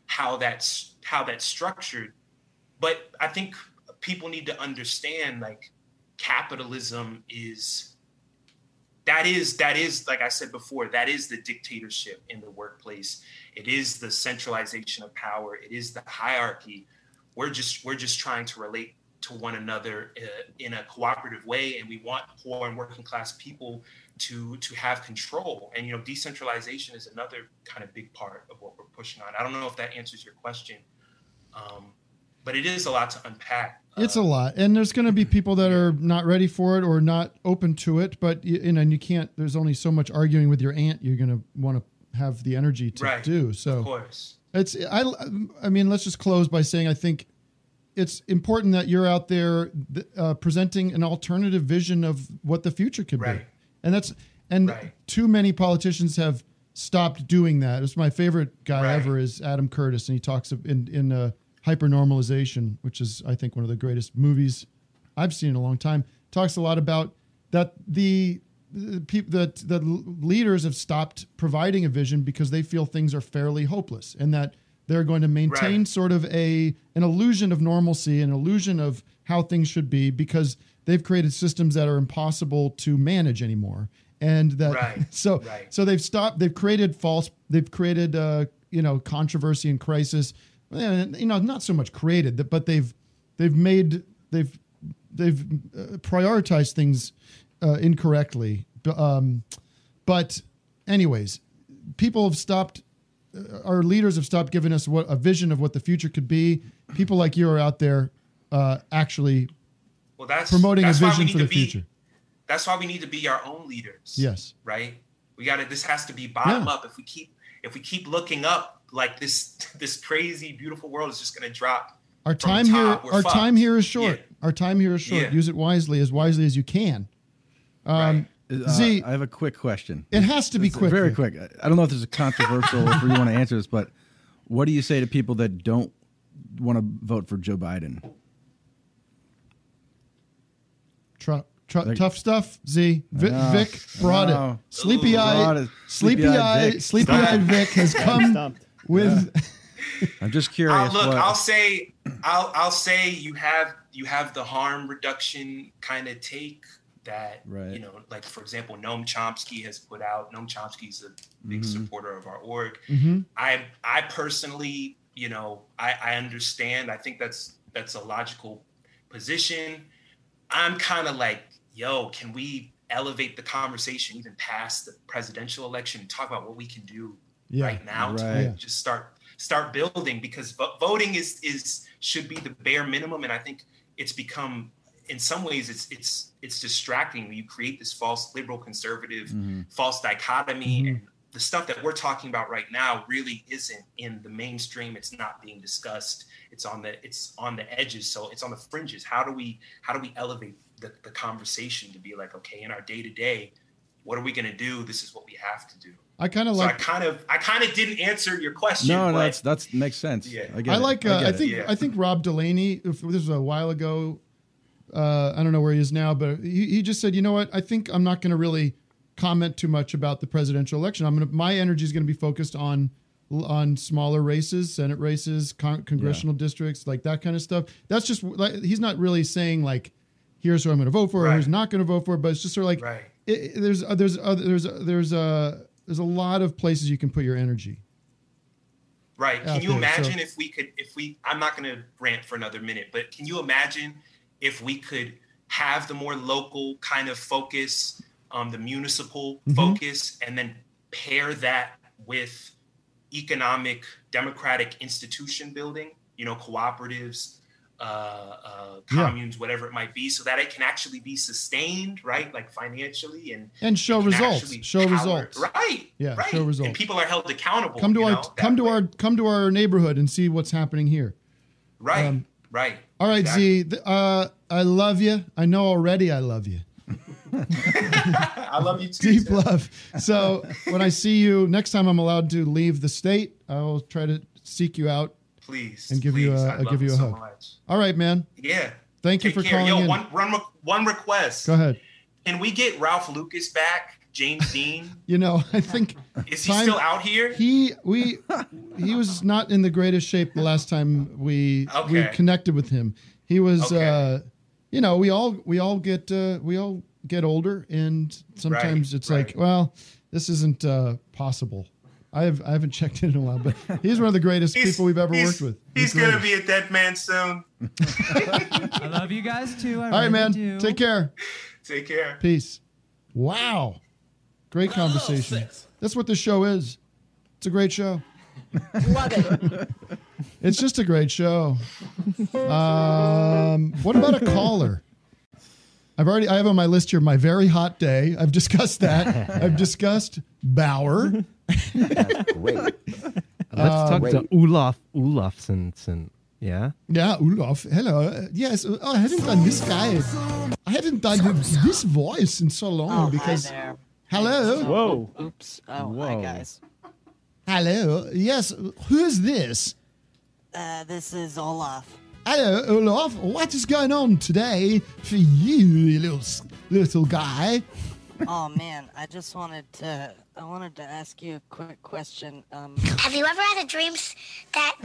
how that's how that's structured. But I think people need to understand like capitalism is that is that is like I said before, that is the dictatorship in the workplace. It is the centralization of power. It is the hierarchy. We're just we're just trying to relate to one another uh, in a cooperative way, and we want poor and working class people to to have control. And you know, decentralization is another kind of big part of what we're pushing on. I don't know if that answers your question, um, but it is a lot to unpack. It's a lot, and there's going to be people that are not ready for it or not open to it. But you, you know, and you can't. There's only so much arguing with your aunt you're going to want to have the energy to Right. do. So Of course. It's I I mean let's just close by saying I think it's important that you're out there th- uh, presenting an alternative vision of what the future could be. And that's and Right. too many politicians have stopped doing that. It's my favorite guy Right. ever is Adam Curtis and he talks of- in in uh, Hypernormalization, which is I think one of the greatest movies I've seen in a long time. Talks a lot about that the the peop- that the leaders have stopped providing a vision because they feel things are fairly hopeless and that they're going to maintain Right. sort of a an illusion of normalcy an illusion of how things should be because they've created systems that are impossible to manage anymore and that Right. so Right. so they've stopped they've created false they've created uh you know controversy and crisis you know not so much created but they've they've made they've they've uh, prioritized things uh, incorrectly. Um, but, anyways, people have stopped. Our leaders have stopped giving us what a vision of what the future could be. People like you are out there uh, actually Well, that's promoting that's a vision for the be- future. That's why we need to be our own leaders. Yes. Right. We got to. This has to be bottom Yeah. up. If we keep if we keep looking up, like this this crazy beautiful world is just going to drop. Our time here, our fucked. time here is short. Our time here is short. Yeah. Use it wisely, as wisely as you can. Um, Uh, Z, I have a quick question. It has to be It's quick, Very quick. I don't know if there's a controversial if you want to answer this, but what do you say to people that don't want to vote for Joe Biden? Trump, Tr- tough stuff, Z. Vi- know, Vic brought it. Sleepy Brought eye, it. sleepy Sleepy-eyed eye, Vic. sleepy Stop. eyed Vic has come with. I'm just curious. I'll, look, what- I'll say, I'll, I'll say you have you have the harm reduction kind of take that Right. you know, like for example, Noam Chomsky has put out. Noam Chomsky's a big Mhm. supporter of our org. Mhm. I I personally, you know, I, I understand. I think that's that's a logical position. I'm kind of like, yo, can we elevate the conversation even past the presidential election and talk about what we can do Yeah. right now to Right. just start start building because voting is is should be the bare minimum and I think it's become in some ways it's it's it's distracting when you create this false liberal conservative Mhm. false dichotomy and the stuff that we're talking about right now really isn't in the mainstream it's not being discussed it's on the it's on the edges so it's on the fringes how do we how do we elevate the, the conversation to be like okay in our day to day what are we going to do this is what we have to do I kind of so I kind of I kind of didn't answer your question no, no, but that's that's makes sense. Yeah. I get I like. I, Uh, I, get it. think. Yeah. I think Rob Delaney. If this was a while ago, uh, I don't know where he is now, but he, he just said, you know what? I think I'm not going to really comment too much about the presidential election. I'm gonna. My energy is going to be focused on on smaller races, Senate races, con- congressional districts, like that kind of stuff. That's just like he's not really saying like, here's who I'm going to vote for, or who's not going to vote for. But it's just sort of like Right. it, it- there's uh, there's uh, there's uh, there's a there's a lot of places you can put your energy. Right. Can you there, imagine so- if we could, if we, I'm not going to rant for another minute, but can you imagine if we could have the more local kind of focus, um, the municipal Mhm. focus, and then pair that with economic, democratic institution building, you know, cooperatives, uh, uh, Yeah. communes, whatever it might be, so that it can actually be sustained, right? Like financially and And show results. Show power- results. Right. Yeah, Right. show results. And people are held accountable. come to our know, come to way. our come to our neighborhood and see what's happening here. Right. Um, right. All right, Exactly. Z. Uh, I love you. I know already. I love you. I love you too. Deep love. So when I see you next time, I'm allowed to leave the state. I will try to seek you out Please. and give you please. a I I'll give you a so hug. much. All right, man. Yeah. Thank you for care. calling Yo, in. one one one request. Go ahead. Can we get Ralph Lucas back? James Dean. You know, I think Is he time- still out here? He we he was not in the greatest shape the last time we we connected with him. He was Okay. uh you know, we all we all get uh we all get older and sometimes Right, it's like, well, this isn't uh possible. I have I haven't checked in in a while, but he's one of the greatest He's- people we've ever worked with. He's the gonna be a dead man soon. I love you guys too. I All right, really man. do. Take care. Take care. Peace. Wow. Great conversation. That's what this show is. It's a great show. Love it. It's just a great show. Um, what about a caller? I've already I have on my list here my very hot day. I've discussed that. I've discussed Bauer. That's great. Let's Uh, talk to wait. Olaf Olafsson. Yeah. Yeah, Olaf. Hello. Uh, yes, uh, I haven't done this guy. I haven't done this voice in so long because. There. Hello. Whoa. Oops. Oh, hi guys. Hello. Yes. Who is this? Uh, this is Olaf. Hello, Olaf. What is going on today for you, you little little guy? oh man, I just wanted to. I wanted to ask you a quick question. Um, Have you ever had a dream that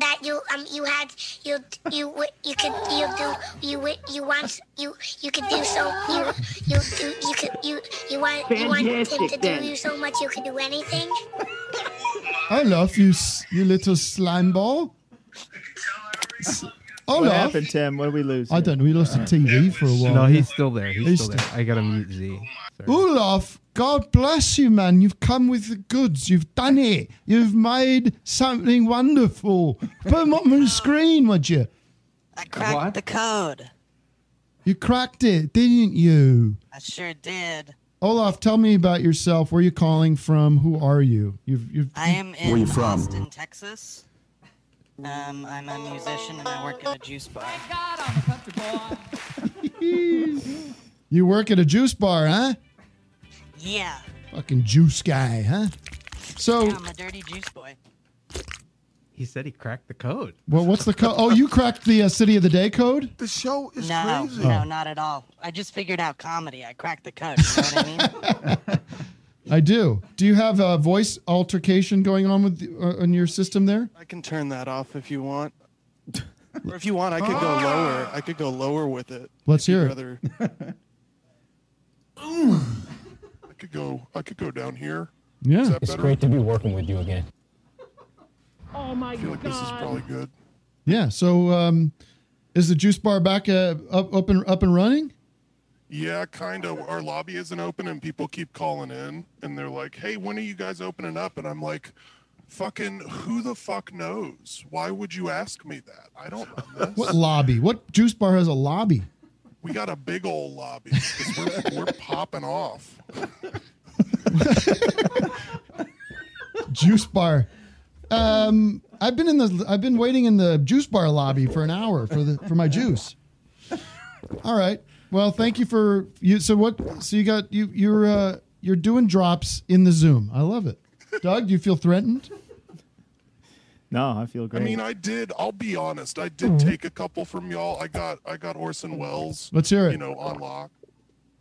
that you um you had you you you could you do you w- you want you you could do so you you do you could you you want you want him Fantastic, to do you so much you could do anything. Olaf, you you little slime ball. S- What happened, Tim? What did we lose? I don't know. We lost the TV for a while. No, he's still there. He's, He's still there. I gotta mute Z. Sorry. Olaf, God bless you, man. You've come with the goods. You've done it. You've made something wonderful. Put them up on the screen, would you? I cracked the code. You cracked it, didn't you? I sure did. Olaf, tell me about yourself. Where are you calling from? Who are you? You've, you've, I am in Where you from? Austin, Texas. Um, I'm a musician and I work at a juice bar. You work at a juice bar, huh? Yeah. Fucking juice guy, huh? So Yeah, I'm a dirty juice boy. he said he cracked the code. Well, what's the code? Oh, you cracked the uh, City of the Day code? The show is no, crazy. no, Oh. not at all. I just figured out comedy. I cracked the code. You know what I mean? I do. Do you have a voice altercation going on with uh, on your system there? I can turn that off if you want. or if you want, I could go lower. I could go lower with it. Let's hear it. Rather, I could go. I could go down here. Yeah. It's better? great to be working with you again. Oh my I feel like this is probably good. Yeah. So, um, is the juice bar back uh, up up and up and running? Yeah, kind of. Our lobby isn't open, and people keep calling in, and they're like, "Hey, when are you guys opening up?" And I'm like, "Fucking who the fuck knows? Why would you ask me that? I don't know this. What lobby? What juice bar has a lobby? We got a big old lobby because we're, we're popping off. Juice bar. Um, I've been in the I've been waiting in the juice bar lobby for an hour for the for my juice. All right. Well, thank you for you. So what? So you got you you're uh, you're doing drops in the Zoom. I love it. Doug, do you feel threatened? No, I feel great. I mean, I did. I'll be honest. I did take a couple from y'all. I got I got Orson Welles. Let's hear it. You know, on lock.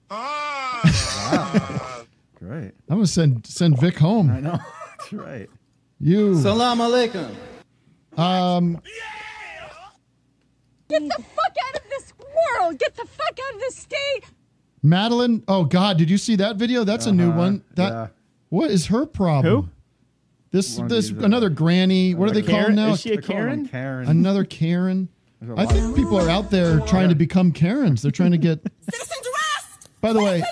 Ah. Great. I'm gonna send send Vic home. I know. That's right. You. Salam alaikum. Um. Get the fuck out of this world! Get the fuck out of this state! Madeline. Oh God, did you see that video? That's a new Uh-huh, one. That yeah. what is her problem? Who? This One of this these, uh, another granny. What are they Karen? called now? Is she a They're calling them Karen? Karen. Another Karen. There's a I lot think people are out there trying to become Karens. They're trying to get. Citizens arrest! By the way,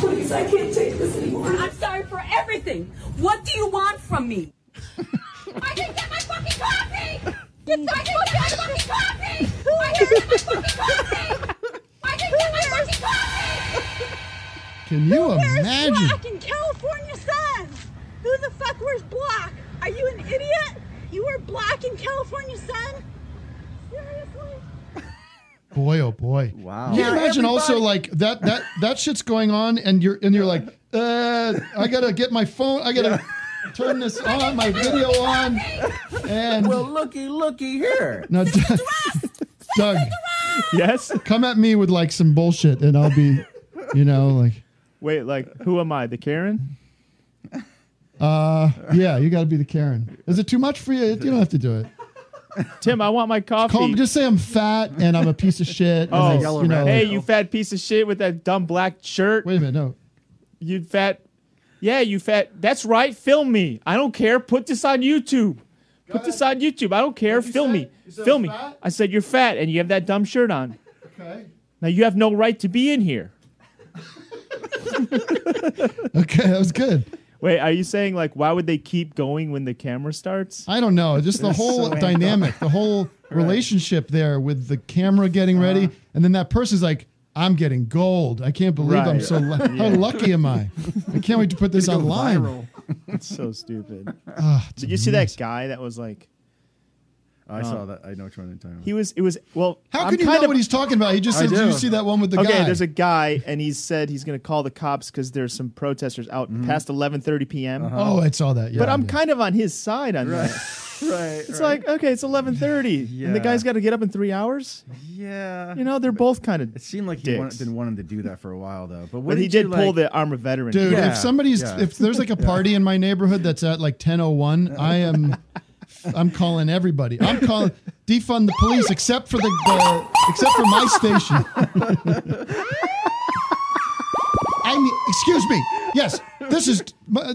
Please, I can't take this anymore. I'm sorry for everything. What do you want from me? I can get my fucking coffee! Get the fuck out of my fucking coffee! I can get my fucking coffee! I can get my fucking coffee! can you imagine? black in California Sun? Who the fuck wears black? Are you an idiot? You wear black in California son? Seriously? Boy, oh boy! Wow. Can you Yeah, imagine also like that that that shit's going on, and you're and you're like, uh, I gotta get my phone. I gotta turn this on, my video on, and Well, looky, looky here. now, Doug, Doug, yes. come at me with like some bullshit, and I'll be, you know, like, Wait, like who am I? The Karen? Uh, yeah, you got to be the Karen. Is it too much for you? You don't have to do it. Tim, I want my coffee. Call, just say I'm fat and I'm a piece of shit. oh, I- you know, hey, you fat piece of shit with that dumb black shirt. Wait a minute, no. You fat. Yeah, you fat. That's right. Film me. I don't care. Put this on YouTube. Put this on YouTube. I don't care. Film me. Film me. fat? I said you're fat and you have that dumb shirt on. Okay. Now you have no right to be in here. Okay, that was good. Wait, are you saying like why would they keep going when the camera starts? I don't know. Just the whole so dynamic, the whole relationship there with the camera getting ready, Uh-huh. and then that person's like, "I'm getting gold. I can't believe I'm so. Lu- Yeah. How lucky am I? I can't wait to put this online." viral. It's so stupid. Ah, it's Did you see that guy that was like? I saw um, that. I know which one you're talking about. He was. It was. Well, How I'm could you kind know of, what he's talking about? He just I said, "Did you see that one with the okay, guy?" there's a guy, and he said he's going to call the cops because there's some protesters out mm-hmm. past 11:30 p.m. Uh-huh. Oh, I saw that. Yeah, but I'm yeah. kind of on his side on Right. that. right. It's like okay, it's 11:30, and the Yeah. guy's got to get up in three hours. yeah. You know, they're both kind of. It seemed like he dicks. wanted, didn't want him to do that for a while though. But, But he did pull the arm of veteran. Dude, Yeah, if somebody's yeah. if there's like a party in my neighborhood that's at like 10:01, I am I'm calling everybody. I'm calling defund the police except for the, the except for my station. I mean, excuse me. Yes, this is.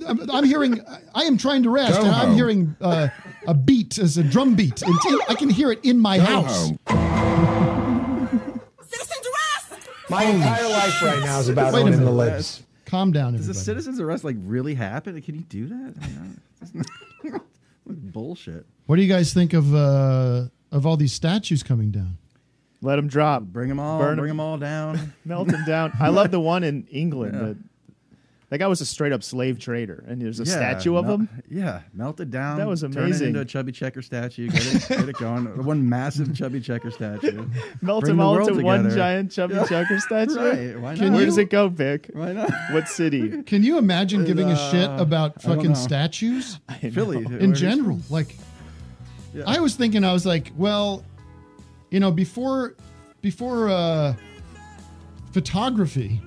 I'm, I'm hearing. I am trying to rest, Go and I'm home. hearing uh, a beat as a drum beat. It's I can hear it in my Go house. home. Citizens arrest! My entire life right now is about Wait a owning the minute. libs. Calm down, everybody. Does the citizen's arrest like really happen? Can you do that? I mean, I- Like bullshit. What do you guys think of uh, of all these statues coming down? Let them drop. Bring them all. Burn 'em. bring them all down. Melt them down. I love the one in England. Yeah. But That guy was a straight up slave trader, and there's a Yeah, statue of mel- him. Yeah, melt it down. That was amazing. Turn it into a chubby checker statue. Get it, get it going. One massive chubby checker statue. Melt Bring him all world into one giant chubby Yeah. checker statue. Right, why Can not? Where does it go, Vic? Why not? What city? Can you imagine giving a shit Uh, about I don't fucking know. statues? Philly, in general. from. Like, Yeah. I was thinking, I was like, well, you know, before before uh, photography,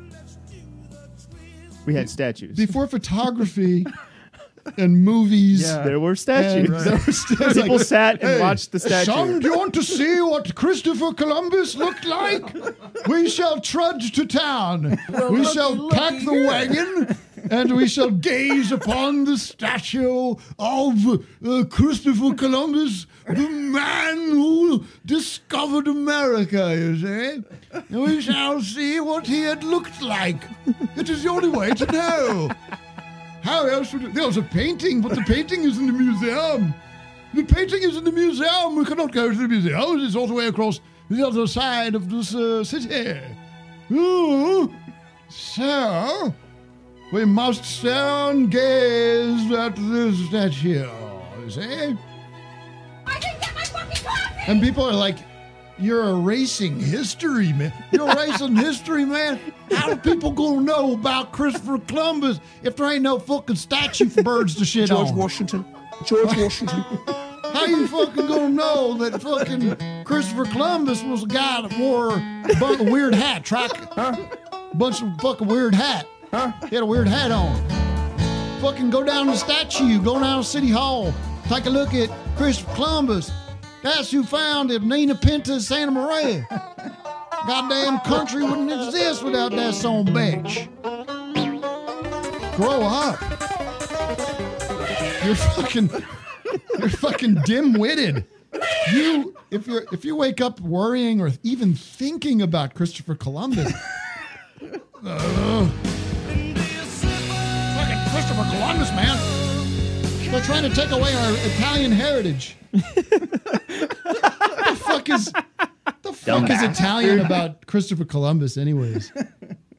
We had statues. before photography and movies, Yeah. There were statues. and there were statues. People sat and watched the statue. Son, do you want to see what Christopher Columbus looked like? We shall trudge to town. we shall pack the wagon. And we shall gaze upon the statue of uh, Christopher Columbus, the man who discovered America, you see. We shall see what he had looked like. It is the only way to know. How else would it? There's a painting, but the painting is in the museum. The painting is in the museum. We cannot go to the museum. It's all the way across the other side of this uh, city. Ooh. So, we must stand gaze at this statue, you see? And people are like, you're erasing history, man. You're erasing history, man. How are people gonna know about Christopher Columbus if there ain't no fucking statue for birds to shit George on? George Washington. George Washington. How you fucking gonna know that fucking Christopher Columbus was a guy that wore a bunch of weird hat, track, bunch of fucking weird hat. Huh? He had a weird hat on. Fucking go down to the statue, go down to City Hall, take a look at Christopher Columbus. That's who founded Nina Pinta Santa Maria. Goddamn country wouldn't exist without that son of a bitch. Grow up. You're fucking you're fucking dim-witted. You if you're if you wake up worrying or even thinking about Christopher Columbus. uh, fucking Christopher Columbus, man. They're trying to take away our Italian heritage. the fuck is the fuck is Italian about Christopher Columbus, anyways?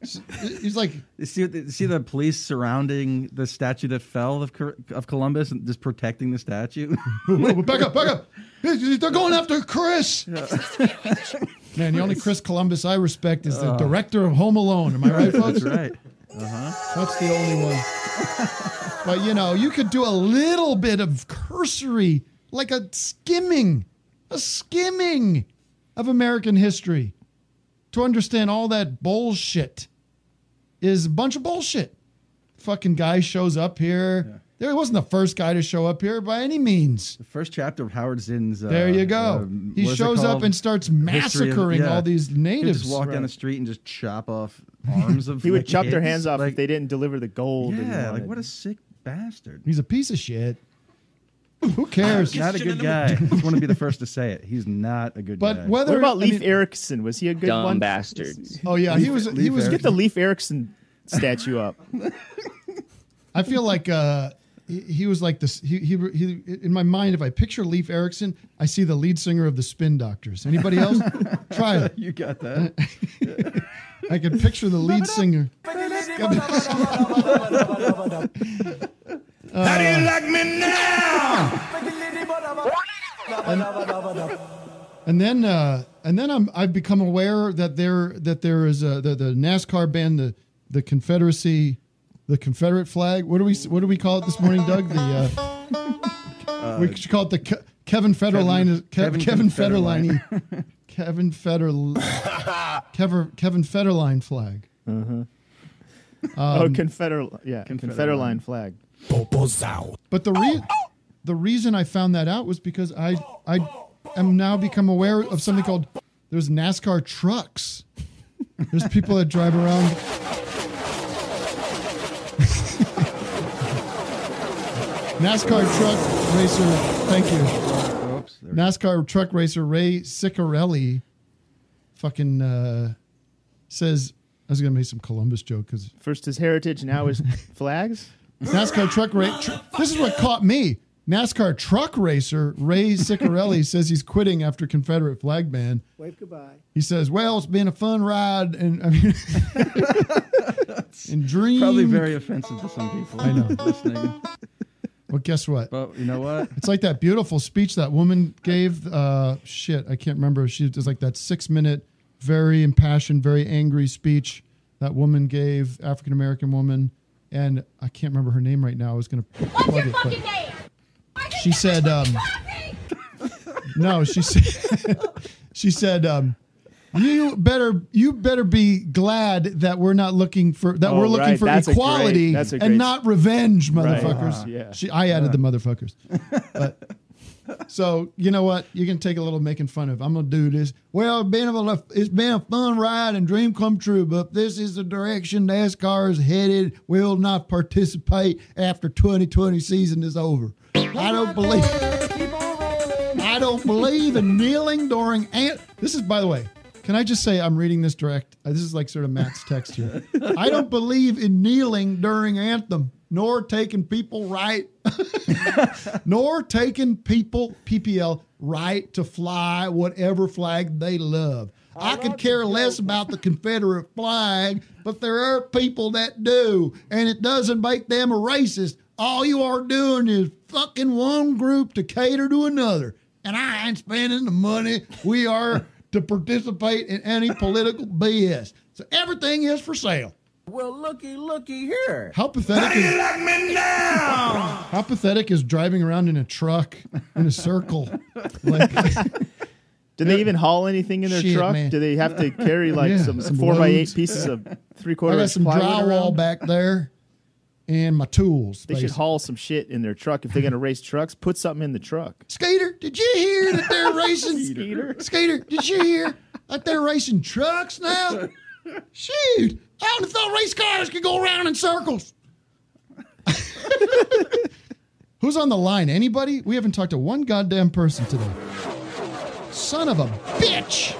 He's like see, see the police surrounding the statue that fell of, of Columbus and just protecting the statue. back up, back up. They're going after Chris. Man, the only Chris Columbus I respect is the director of Home Alone. Am I right, folks? That's right. Uh-huh. That's the only one. But you know, you could do a little bit of cursory, like a skimming, a skimming of American history to understand all that bullshit is a bunch of bullshit. Fucking guy shows up here. There wasn't the first guy to show up here by any means. The first chapter of Howard Zinn's. Uh, There you go. um, He what is it shows up and starts History of- massacring yeah. all these He'd natives. just walk down the street and just chop off arms of. He would like, chop their hands off Like, if they didn't deliver the gold. yeah, like what a sick bastard. He's a piece of shit. Who cares? Not a good guy. I just want to be the first to say it. He's not a good But guy. whether- What about I Leif mean- Erikson? Was he a good Dumb one? bastards. Oh yeah, he Leif- was. he Leif was. Get the Leif Erikson statue up. I feel like uh, he, he was like this. He, he he in my mind, if I picture Leif Erikson, I see the lead singer of the Spin Doctors. Anybody else? Try it. you got that. I can picture the lead singer. How do you like me now? And then, uh, and then I'm, I've become aware that there that there is a, the the NASCAR band, the the Confederacy, the Confederate flag. What do we what do we call it this morning, Doug? The uh, we should call it the Ke- Kevin Federline. Kevin, Kevin Kevin Federline. Kevin Feder Kevin Kevin Federline flag. Uh-huh. Um, oh, Confederate, yeah, Confederate line flag. But the re- the reason I found that out was because I I am now become aware of something called there's NASCAR trucks. There's people that drive around. NASCAR truck racer, thank you. Oops. there- NASCAR truck racer Ray Ciccarelli fucking uh, says I was gonna make some Columbus joke because First his heritage, now his flags. NASCAR truck race. Tr- this is what caught me. NASCAR truck racer Ray Ciccarelli says he's quitting after Confederate flag ban. Wave goodbye. He says, "Well, it's been a fun ride," and I mean, and dream. Probably very offensive to some people. I know. Listening. Well, guess what? But you know what? It's like that beautiful speech that woman gave. Uh, shit, I can't remember. She was like that six minute, very impassioned, very angry speech that woman gave, African American woman, and I can't remember her name right now. I was gonna What's plug your it, but she said, um, no, she said, she said, um, you better, you better be glad that we're not looking for that Oh, we're looking right. for That's a great- equality and not revenge, Right. motherfuckers. Ah, yeah. She, I added the motherfuckers. But so you know what? You can take a little making fun of. I'm gonna do this. Well, it's been a, it's been a fun ride and dream come true, but this is the direction NASCAR is headed. We will not participate after 2020 season is over. I don't believe. I don't believe in kneeling during. Ant- this is, by the way. Can I just say I'm reading this direct? Uh, this is like sort of Matt's text here. I don't believe in kneeling during anthem, nor taking people right, nor taking people PPL right to fly whatever flag they love. I could care less about the Confederate flag, but there are people that do, and it doesn't make them a racist. All you are doing is fucking one group to cater to another, and I ain't spending the money we are to participate in any political BS. So everything is for sale. Well, looky, looky here. How pathetic is like me now? how pathetic is driving around in a truck in a circle? Like, Do they even haul anything in their Shit, truck? man. Do they have to carry like Yeah, some, some four by eight pieces of three I quarter got inch some plywood drywall around? back there and my tools. They should haul some shit in their truck if they're going to race trucks. Put something in the truck. Skater, did you hear that they're racing? Skeeter. Skater, did you hear that they're racing trucks now? Shoot, I only thought race cars could go around in circles. Who's on the line? Anybody? We haven't talked to one goddamn person today. Son of a bitch!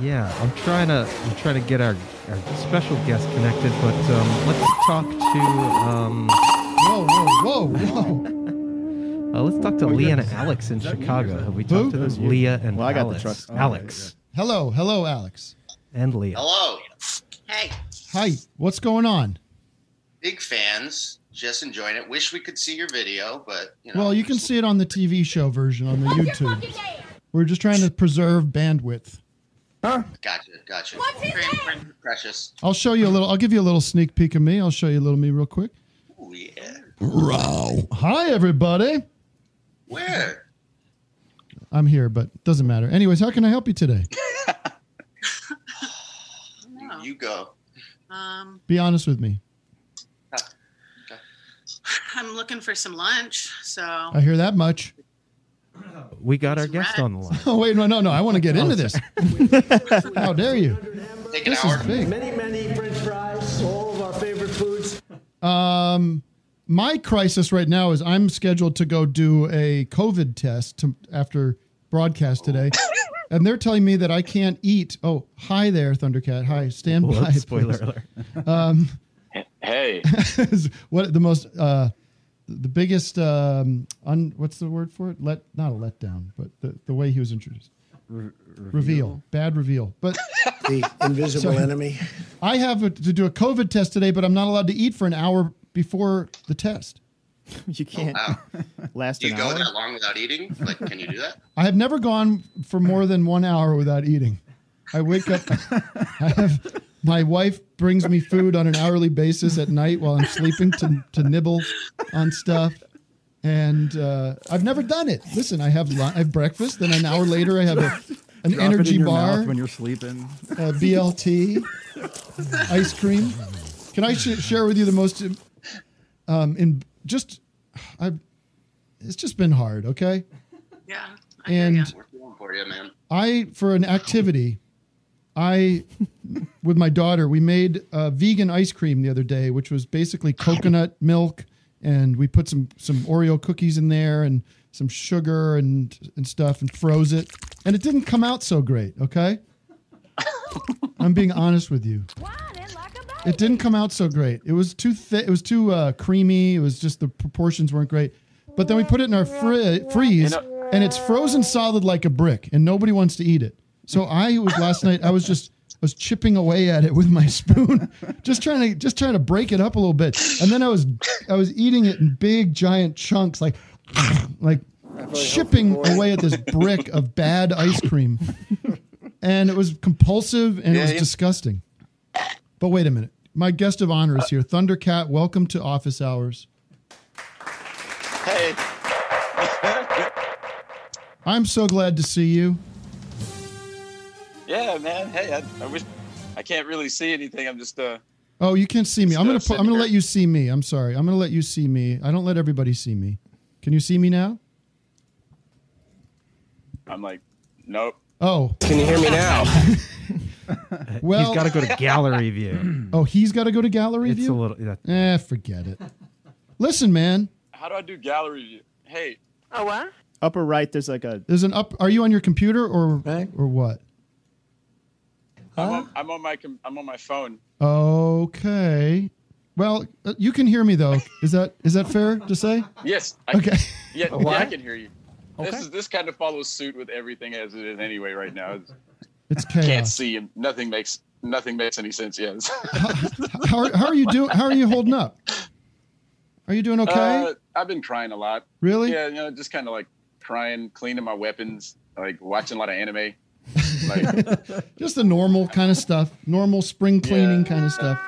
Yeah, I'm trying to I'm trying to get our, our special guest connected, but um, let's talk to um, Whoa, whoa, whoa, whoa! uh, let's talk to Leah and Alex in Chicago. Have we talked to Who? them? Leah and Well, I got the Alex. trucks. Oh, Alex Hello, hello, Alex. and Leah. Hello. Hey. Hi, what's going on? Big fans. Just enjoying it. Wish we could see your video, but you know. Well, you can see it on the TV show version on the YouTube. We're just trying to preserve bandwidth. Gotcha, gotcha. Very- very Precious. I'll show you a little. I'll give you a little sneak peek of me. I'll show you a little me real quick. Ooh, yeah. Bro. Hi, everybody. Where? I'm here, but it doesn't matter. Anyways, how can I help you today? You, you go. Um, Be honest with me. I'm looking for some lunch, so I hear that much. We got our guest on the line. Oh wait, no, no, no. I want to get into this. How dare you? Take an This hour. is big. Many, many French fries, all of our favorite foods. Um, my crisis right now is I'm scheduled to go do a COVID test to, after broadcast today, and they're telling me that I can't eat. Oh, hi there, Thundercat. Hi, stand by. Spoiler please. alert. Um, Hey. what the most uh, the biggest um, un, what's the word for it? Let not a letdown, but the, the way he was introduced. reveal. bad reveal. But The invisible So- enemy. I have a, to do a COVID test today, but I'm not allowed to eat for an hour before the test. You can't last Do you an go hour. that long without eating? Like, can you do that? I have never gone for more than one hour without eating. I wake up. I have my wife brings me food on an hourly basis at night while I'm sleeping to to nibble on stuff, and uh, I've never done it. Listen, I have lu- I have breakfast, then an hour later I have a, an Drop it in energy your bar, mouth when you're sleeping. uh, BLT, ice cream. Can I sh- share with you the most? Um, in just, I, it's just been hard. Okay, yeah. and. For you, man. I for an activity, I with my daughter we made uh, vegan ice cream the other day, which was basically coconut milk, and we put some some Oreo cookies in there and some sugar and and stuff, and froze it, and it didn't come out so great. Okay, I'm being honest with you. It didn't come out so great. It was too thick. It was too uh, creamy. It was just the proportions weren't great. But then we put it in our fri- freeze, and it's frozen solid like a brick, and nobody wants to eat it. So I was last night. I was just I was chipping away at it with my spoon, just trying to just trying to break it up a little bit. And then I was I was eating it in big giant chunks, like like chipping away at this brick of bad ice cream. And it was compulsive and it was yeah. disgusting. But wait a minute. My guest of honor is here. Thundercat, welcome to office hours. Hey. I'm so glad to see you. Yeah, man. Hey, I, I wish I can't really see anything. I'm just uh. Oh, you can't see me. I'm gonna put, I'm gonna here. let you see me. I'm sorry. I'm gonna let you see me. I don't let everybody see me. Can you see me now? I'm like, nope. Oh. Can you hear me now? Well, he's got to go to gallery view. Oh, he's got to go to gallery It's view. a little. That, Eh, forget it. Listen, man. How do I do gallery view? Hey. Oh what? Upper right, there's like a. There's an up. Are you on your computer or or what? I'm, on, I'm on my I'm on my phone. Okay. Well, uh, you can hear me though. Is that is that fair to say? Yes. I, Okay. Yeah, yeah, I can hear you. Okay. This is this kind of follows suit with everything as it is anyway right now. It's, It's can't see and nothing makes nothing makes any sense. Yes. How are, how are you doing? How are you holding up? Are you doing okay? Uh, I've been crying a lot. Really? Yeah, you know, just kind of like crying, cleaning my weapons, like watching a lot of anime. Like, Just the normal kind of stuff. Normal spring cleaning kind of stuff.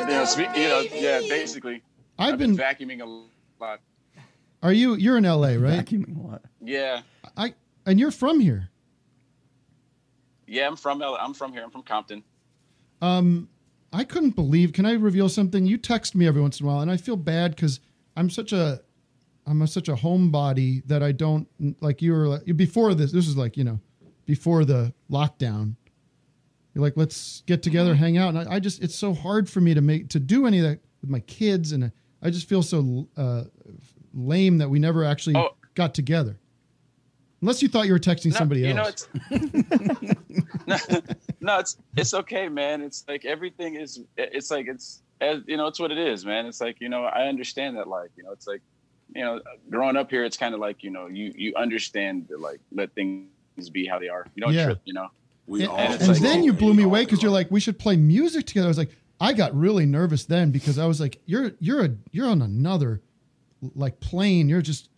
you know, spe- you know, yeah, basically. I've been, been- vacuuming a lot. Are you? You're in LA, right? Vacuuming a lot. Yeah, I and you're from here. yeah. I'm from LA. I'm from here. I'm from Compton. Um, I couldn't believe. Can I reveal something? You text me every once in a while, and I feel bad because I'm such a, I'm a, such a homebody that I don't like. You were like, before this. This is like you know, before the lockdown. You're like, let's get together, hang out, and I, I just it's so hard for me to make to do any of that with my kids, and I just feel so uh, lame that we never actually got together. Unless you thought you were texting No, somebody else. know, it's no, no, it's it's okay, man. It's like everything is. It's like it's as you know, it's what it is, man. It's like you know, I understand that Like You know, it's like you know, growing up here, it's kind of like you know, you you understand to like let things be how they are. You don't Yeah. trip. You know. and, it's and like- then you blew me away because you're like, we should play music together. I was like, I got really nervous then because I was like, you're you're a you're on another like plane. You're just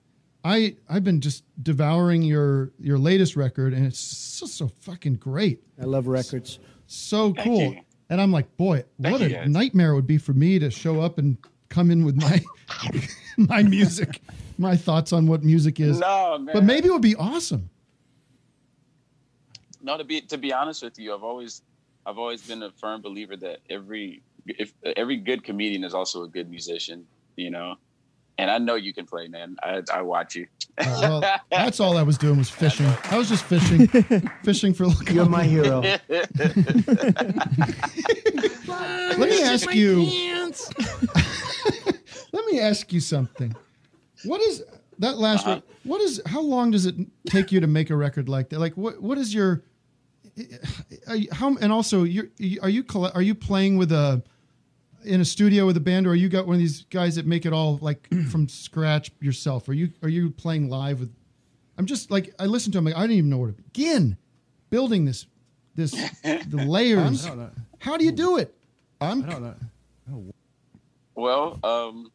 I I've been just devouring your your latest record and it's so so fucking great. I love records. So Thank cool. you. And I'm like, boy, Thank what a guys. nightmare it would be for me to show up and come in with my my music, my thoughts on what music is. No, man. But maybe it would be awesome. No, to be to be honest with you, I've always I've always been a firm believer that every if every good comedian is also a good musician. You know. And I know you can play, man. I, I watch you. Uh, well, that's all I was doing was fishing. I was just fishing, fishing for. You're my hero. Let me ask you. Let me ask you something. What is that last? Uh-huh. re- what is? How long does it take you to make a record like that? Like, what? What is your? Are you, how? And also, you're, are you are you playing with a in a studio with a band, or are you got one of these guys that make it all like from scratch yourself? Are you are you playing live with? I'm just like I listen to him. Like, I don't even know where to begin building this this the layers. I don't know. How do you do it? I'm. I don't know. Well, um,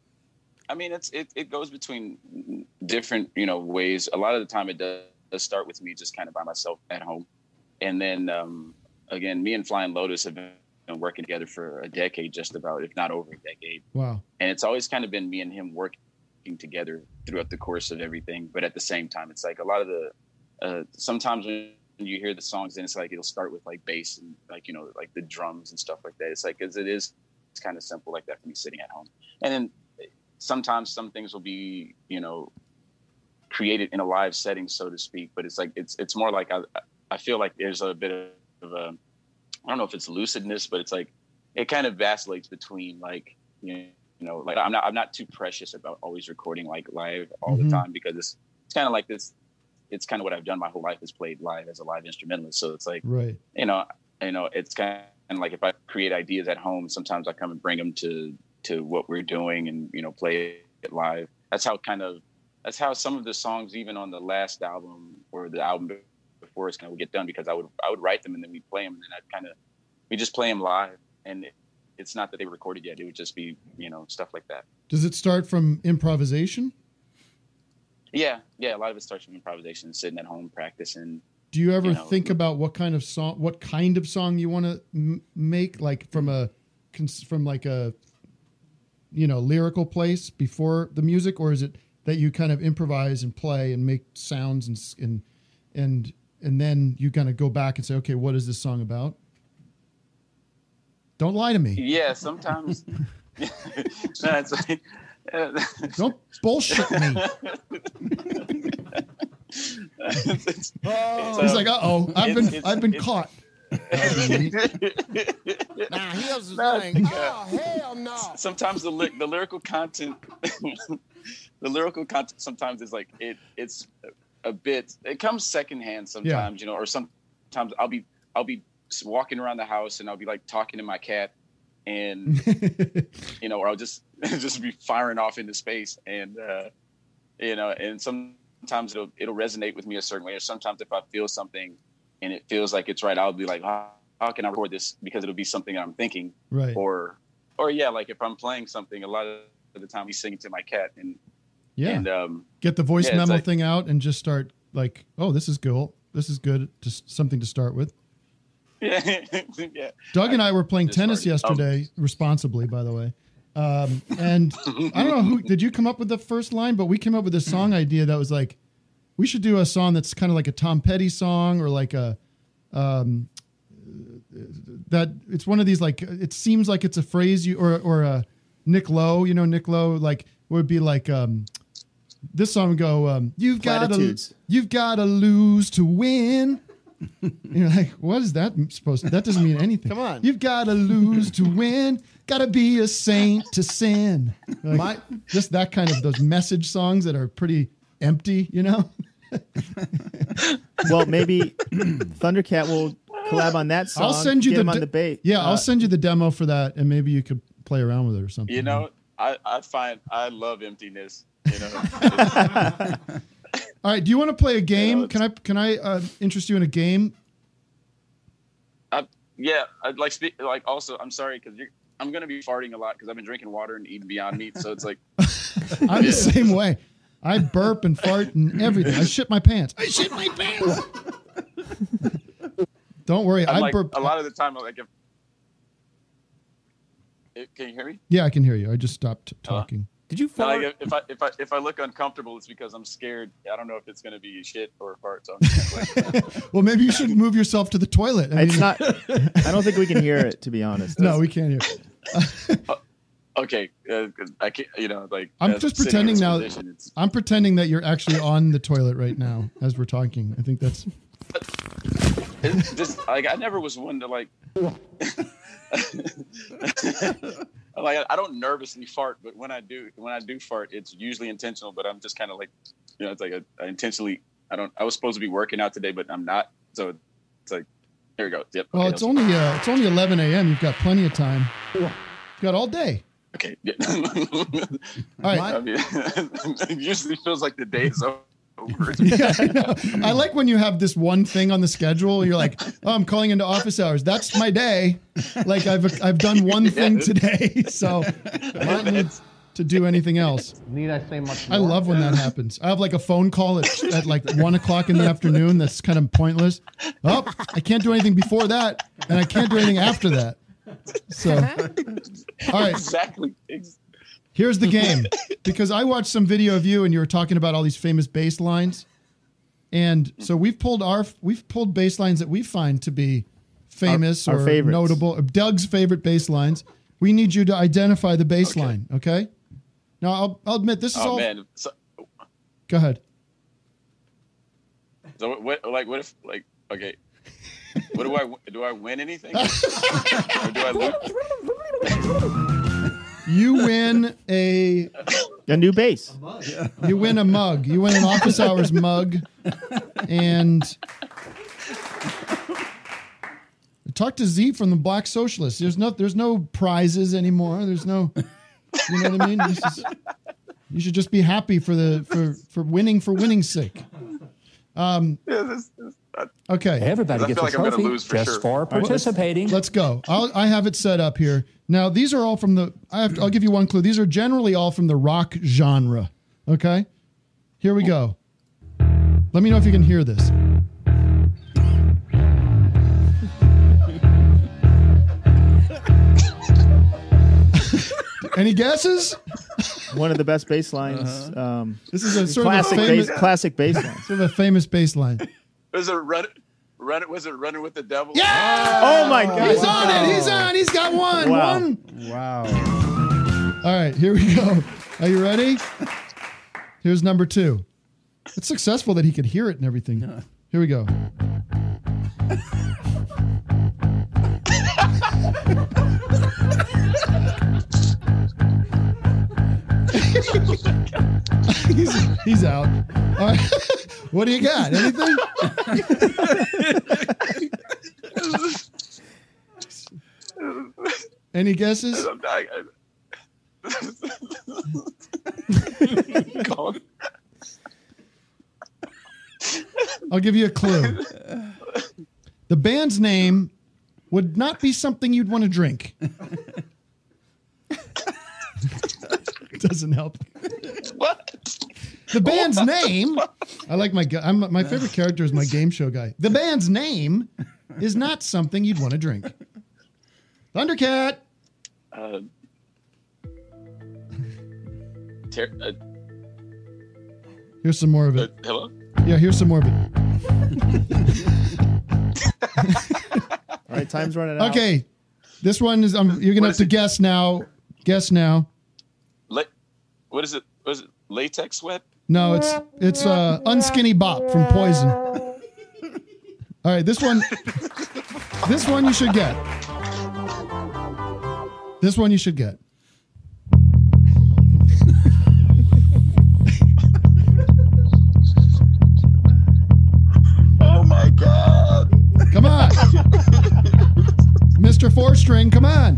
I mean, it's it, it goes between different you know ways. A lot of the time, it does, does start with me just kind of by myself at home, and then um, again, me and Flying Lotus have been working together for a decade, just about, if not over a decade. Wow. And it's always kind of been me and him working together throughout the course of everything. But at the same time, it's like a lot of the uh, sometimes when you hear the songs, then it's like it'll start with like bass and like you know like the drums and stuff like that. It's like as it is, it's kind of simple like that for me sitting at home. And then sometimes some things will be you know created in a live setting, so to speak. But it's like it's it's more like I I feel like there's a bit of a I don't know if it's lucidness, but it's like it kind of vacillates between like you know like I'm not I'm not too precious about always recording like live all Mhm. the time because it's it's kind of like this. It's kind of what I've done my whole life is played live as a live instrumentalist. So it's like Right. you know, you know, it's kind of like if I create ideas at home, sometimes I come and bring them to to what we're doing and you know play it live. That's how kind of that's how some of the songs, even on the last album or the album before it's kind of get done because I would I would write them and then we'd play them and then I'd kind of we just play them live and it, it's not that they were recorded yet. It would just be you know stuff like that. Does it start from improvisation? Yeah, yeah. A lot of it starts from improvisation, sitting at home practicing. Do you ever You know, think about what kind of song, what kind of song you want to m- make, like from a, from like a, you know, lyrical place before the music, or is it that you kind of improvise and play and make sounds and and and and then you kind of go back and say, okay, what is this song about? Don't lie to me. Yeah, sometimes. no, it's like, Don't bullshit me. It's- it's- He's like, uh oh, I've it's- been it's- I've been caught. Now here's the No, thing. uh, Oh hell no! sometimes the ly- the lyrical content the lyrical content sometimes is like it it's a bit. It comes secondhand sometimes you know or sometimes i'll be i'll be walking around the house and i'll be like talking to my cat and you know or i'll just just be firing off into space and uh you know and sometimes it'll it'll resonate with me a certain way or sometimes if i feel something and it feels like it's right i'll be like how, how can i record this? because it'll be something i'm thinking Right. or or yeah like if i'm playing something a lot of the time he's singing to my cat and Yeah. and um Get the voice yeah, memo like- thing out and just start like, oh, this is good. This is good. Just something to start with. yeah yeah Doug and I were playing tennis. Um, yesterday, responsibly, by the way. Um, and I don't know who did you come up with the first line, but we came up with a song idea that was like, we should do a song that's kind of like a Tom Petty song or like a, um, that it's one of these like it seems like it's a phrase you or or a Nick Lowe, you know Nick Lowe like would be like um, this song would go um, you've got to you've got to lose to win. You're like, what is that supposed to? That doesn't mean anything. Come on. You've got to lose to win. Got to be a saint to sin. Like, just that kind of those message songs that are pretty empty, you know? Well, maybe Thundercat will collab on that song. I'll send you the him de- the bait. Yeah, Uh, I'll send you the demo for that, and maybe you could play around with it or something. you know i i find i love emptiness you know All right. Do you want to play a game? Can I can I uh, interest you in a game? I, yeah i'd like speak like also i'm sorry because you're i'm gonna be farting a lot because i've been drinking water and eating beyond meat so it's like I'm the same way. I burp and fart and everything. I shit my pants. I shit my pants. Don't worry. I'm I like, burp. a lot of the time like if can you hear me Yeah, I can hear you. I just stopped Hello? talking. Did you No, fart? like, if I if I if I look uncomfortable, it's because I'm scared. I don't know if it's gonna be shit or a fart. So I'm just gonna wait. Well, maybe you should move yourself to the toilet. I It's mean- not. I don't think we can hear it. To be honest. No, we can't hear. It. Okay, uh, 'cause I can't. You know, like I'm uh, just pretending now. position, I'm pretending that you're actually on the toilet right now as we're talking. I think that's. It's just like I never was one to like. like I- I don't nervously fart, but when I do, when I do fart, it's usually intentional. But I'm just kind of like, you know, it's like a, I intentionally. I don't. I was supposed to be working out today, but I'm not. So it's like, here we go. Yep. Well, okay, it's only uh, it's only 11 a.m. You've got plenty of time. You've got all day. Okay. Yeah. All right. I mean, it usually feels like the day is over. Yeah, I. I like when you have this one thing on the schedule. You're like, oh, I'm calling into office hours. That's my day. Like I've I've done one thing today, so I don't need to do anything else. Need I say much I love when that happens. I have like a phone call at, at like one o'clock in the afternoon. That's kind of pointless. Oh, I can't do anything before that, and I can't do anything after that. So, all right. Exactly. Ex- Here's the game because I watched some video of you and you were talking about all these famous bass lines. And so we've pulled our we've pulled bass lines that we find to be famous Our- our or favorites. notable. Doug's favorite bass lines. We need you to identify the bass line, okay? Now I'll, I'll admit this is Oh all. man. So, Go ahead. so what, what? Like, what if? Like, okay. What do I do? I win anything? or do I lose? You win a a new bass. You win a mug. You win an office hours mug, and talk to Z from the Black Socialists. There's no there's no prizes anymore. There's no, you know what I mean. This is, you should just be happy for the for for winning for winning's sake. Um, Yeah, this, this, Okay. Everybody I gets feel a like I'm gonna trophy lose for just sure. for participating. Let's go. I'll, I have it set up here. Now, these are all from the. I have, I'll give you one clue. These are generally all from the rock genre. Okay. Here we go. Let me know if you can hear this. Any guesses? One of the best bass lines. Um, This is a sort classic of a famous, bass, classic bass line. Sort of a famous bass line. Was it run? Run it? Was it running with the devil? Yeah! Oh my God! He's on it. He's on. He's got one. Wow. One. Wow. All right, here we go. Are you ready? Here's number two. It's successful that he could hear it and everything. Here we go. he's, he's out. All right. what do you got? Anything? Any guesses? I'm dying. Call- I'll give you a clue. The band's name would not be something you'd want to drink. Doesn't help. What? The band's name. I like my. gu- I'm, my favorite character is my game show guy. The band's name is not something you'd want to drink. Thundercat. Uh, ter- uh, Here's some more of uh, it. hello. Yeah, here's some more of it. All right, time's running out. Okay, this one is. Um, you're gonna have to guess now. Guess now. La- what is it? Was it latex sweat? No, it's it's uh, unskinny bop from Poison. All right, this one, this one you should get. This one you should get. Oh my god! Come on, Mr. Four String. Come on.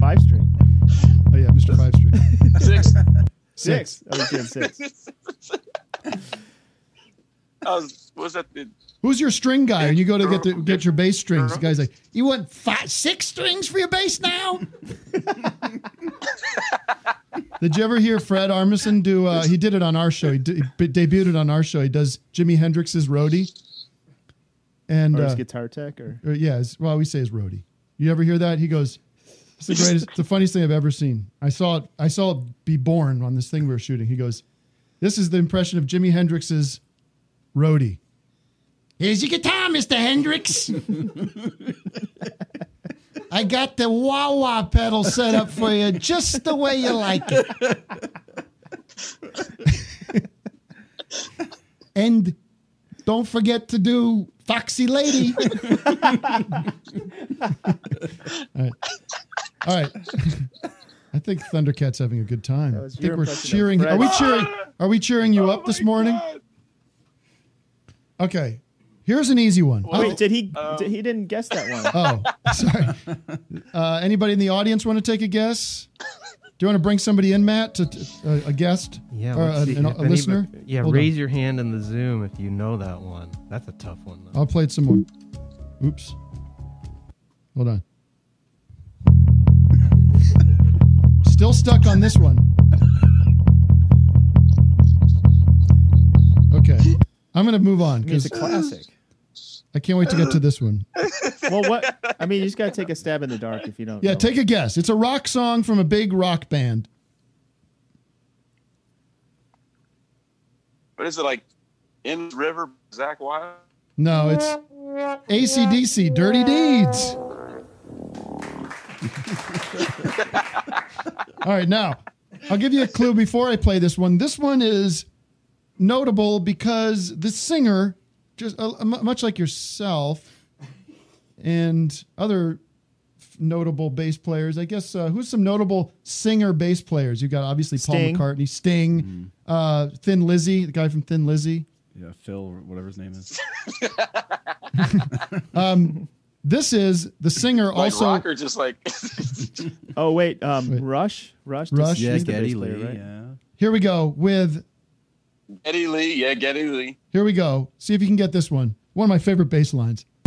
Five string. Oh yeah, Mr. Five String. Six. Six. I was doing six. I was. Was that the? Who's your string guy? And you go to get the, get your bass strings. The guy's like, "You want five, six strings for your bass now?" did you ever hear Fred Armisen do? Uh, he did it on our show. He, d- he debuted it on our show. He does Jimi Hendrix's roadie. And Or his uh, guitar tech, or or, yeah, his- well, we say his roadie. You ever hear that? He goes, "It's the greatest, the funniest thing I've ever seen." I saw it. I saw it be born on this thing we were shooting. He goes, "This is the impression of Jimi Hendrix's roadie." Here's your guitar, Mister Hendrix. I got the wah wah pedal set up for you just the way you like it. and don't forget to do Foxy Lady. All right. All right. I think Thundercat's having a good time. I think we're cheering. Are we cheering? Are we cheering you up this morning? Okay. Here's an easy one. Wait, did he? did, he didn't guess that one. Oh, sorry. Uh, anybody in the audience want to take a guess? Do you want to bring somebody in, Matt, to uh, a guest Yeah, or let's a, an- a if anybody- listener? Yeah, Hold raise on. your hand in the Zoom if you know that one. That's a tough one. Though. I'll play it some more. Oops. Hold on. Still stuck on this one. Okay. I'm going to move on I mean, it's a classic. I can't wait to get to this one. well, what? I mean, you just gotta take a stab in the dark if you don't. Yeah, know. take a guess. It's a rock song from a big rock band. What is it like? In River, Zakk Wylde. No, it's ACDC, Dirty Deeds. All right, now I'll give you a clue before I play this one. This one is notable because the singer, just uh, much like yourself and other notable bass players, I guess. Uh, who's some notable singer bass players? You got obviously Sting. Paul McCartney, Sting, uh, Thin Lizzy, the guy from Thin Lizzy. Yeah, Phil whatever his name is. Um, this is the singer Like also. rock or just like Oh wait, um, Rush, Rush, Rush? Yeah, He's the Geddy bass player, Lee. right? Yeah. Here we go with. Geddy Lee. Yeah, Geddy Lee. Here we go. See if you can get this one. One of my favorite bass lines.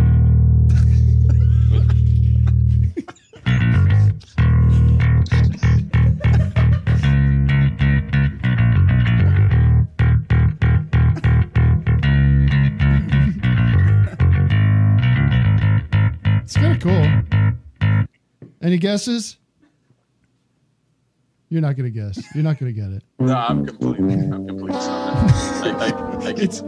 cool. Any guesses? You're not gonna guess. You're not gonna get it. No, I'm completely, I'm completely. I, I, I, It's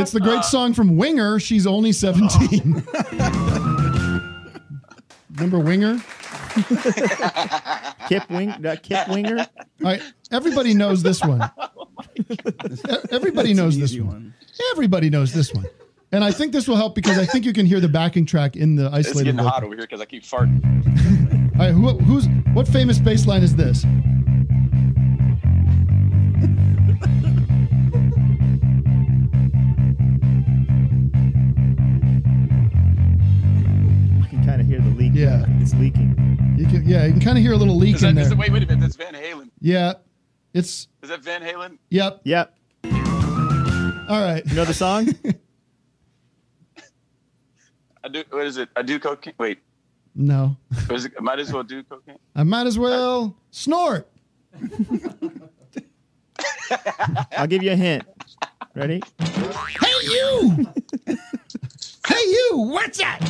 it's the great song from Winger. She's only 17. Remember Winger? Kip Wing, uh, Kip Winger. All right, everybody knows this one. Everybody That's knows this easy one. Everybody knows this one. And I think this will help because I think you can hear the backing track in the isolated. it's isolated getting vocal. hot over here because I keep farting. All right, who, who's what famous bass line is this? You can kind of hear the leak. Yeah. it's leaking. You can, yeah, you can kind of hear a little leak Is that, in is there. it, wait, wait a minute. That's Van Halen. Yeah, it's Is that Van Halen? yep. Yep. All right. You know the song? I do. What is it? I do cocaine. Wait. No, What is it? I might as well do cocaine. I might as well snort. I'll give you a hint. Ready? Hey you! hey you! What's that?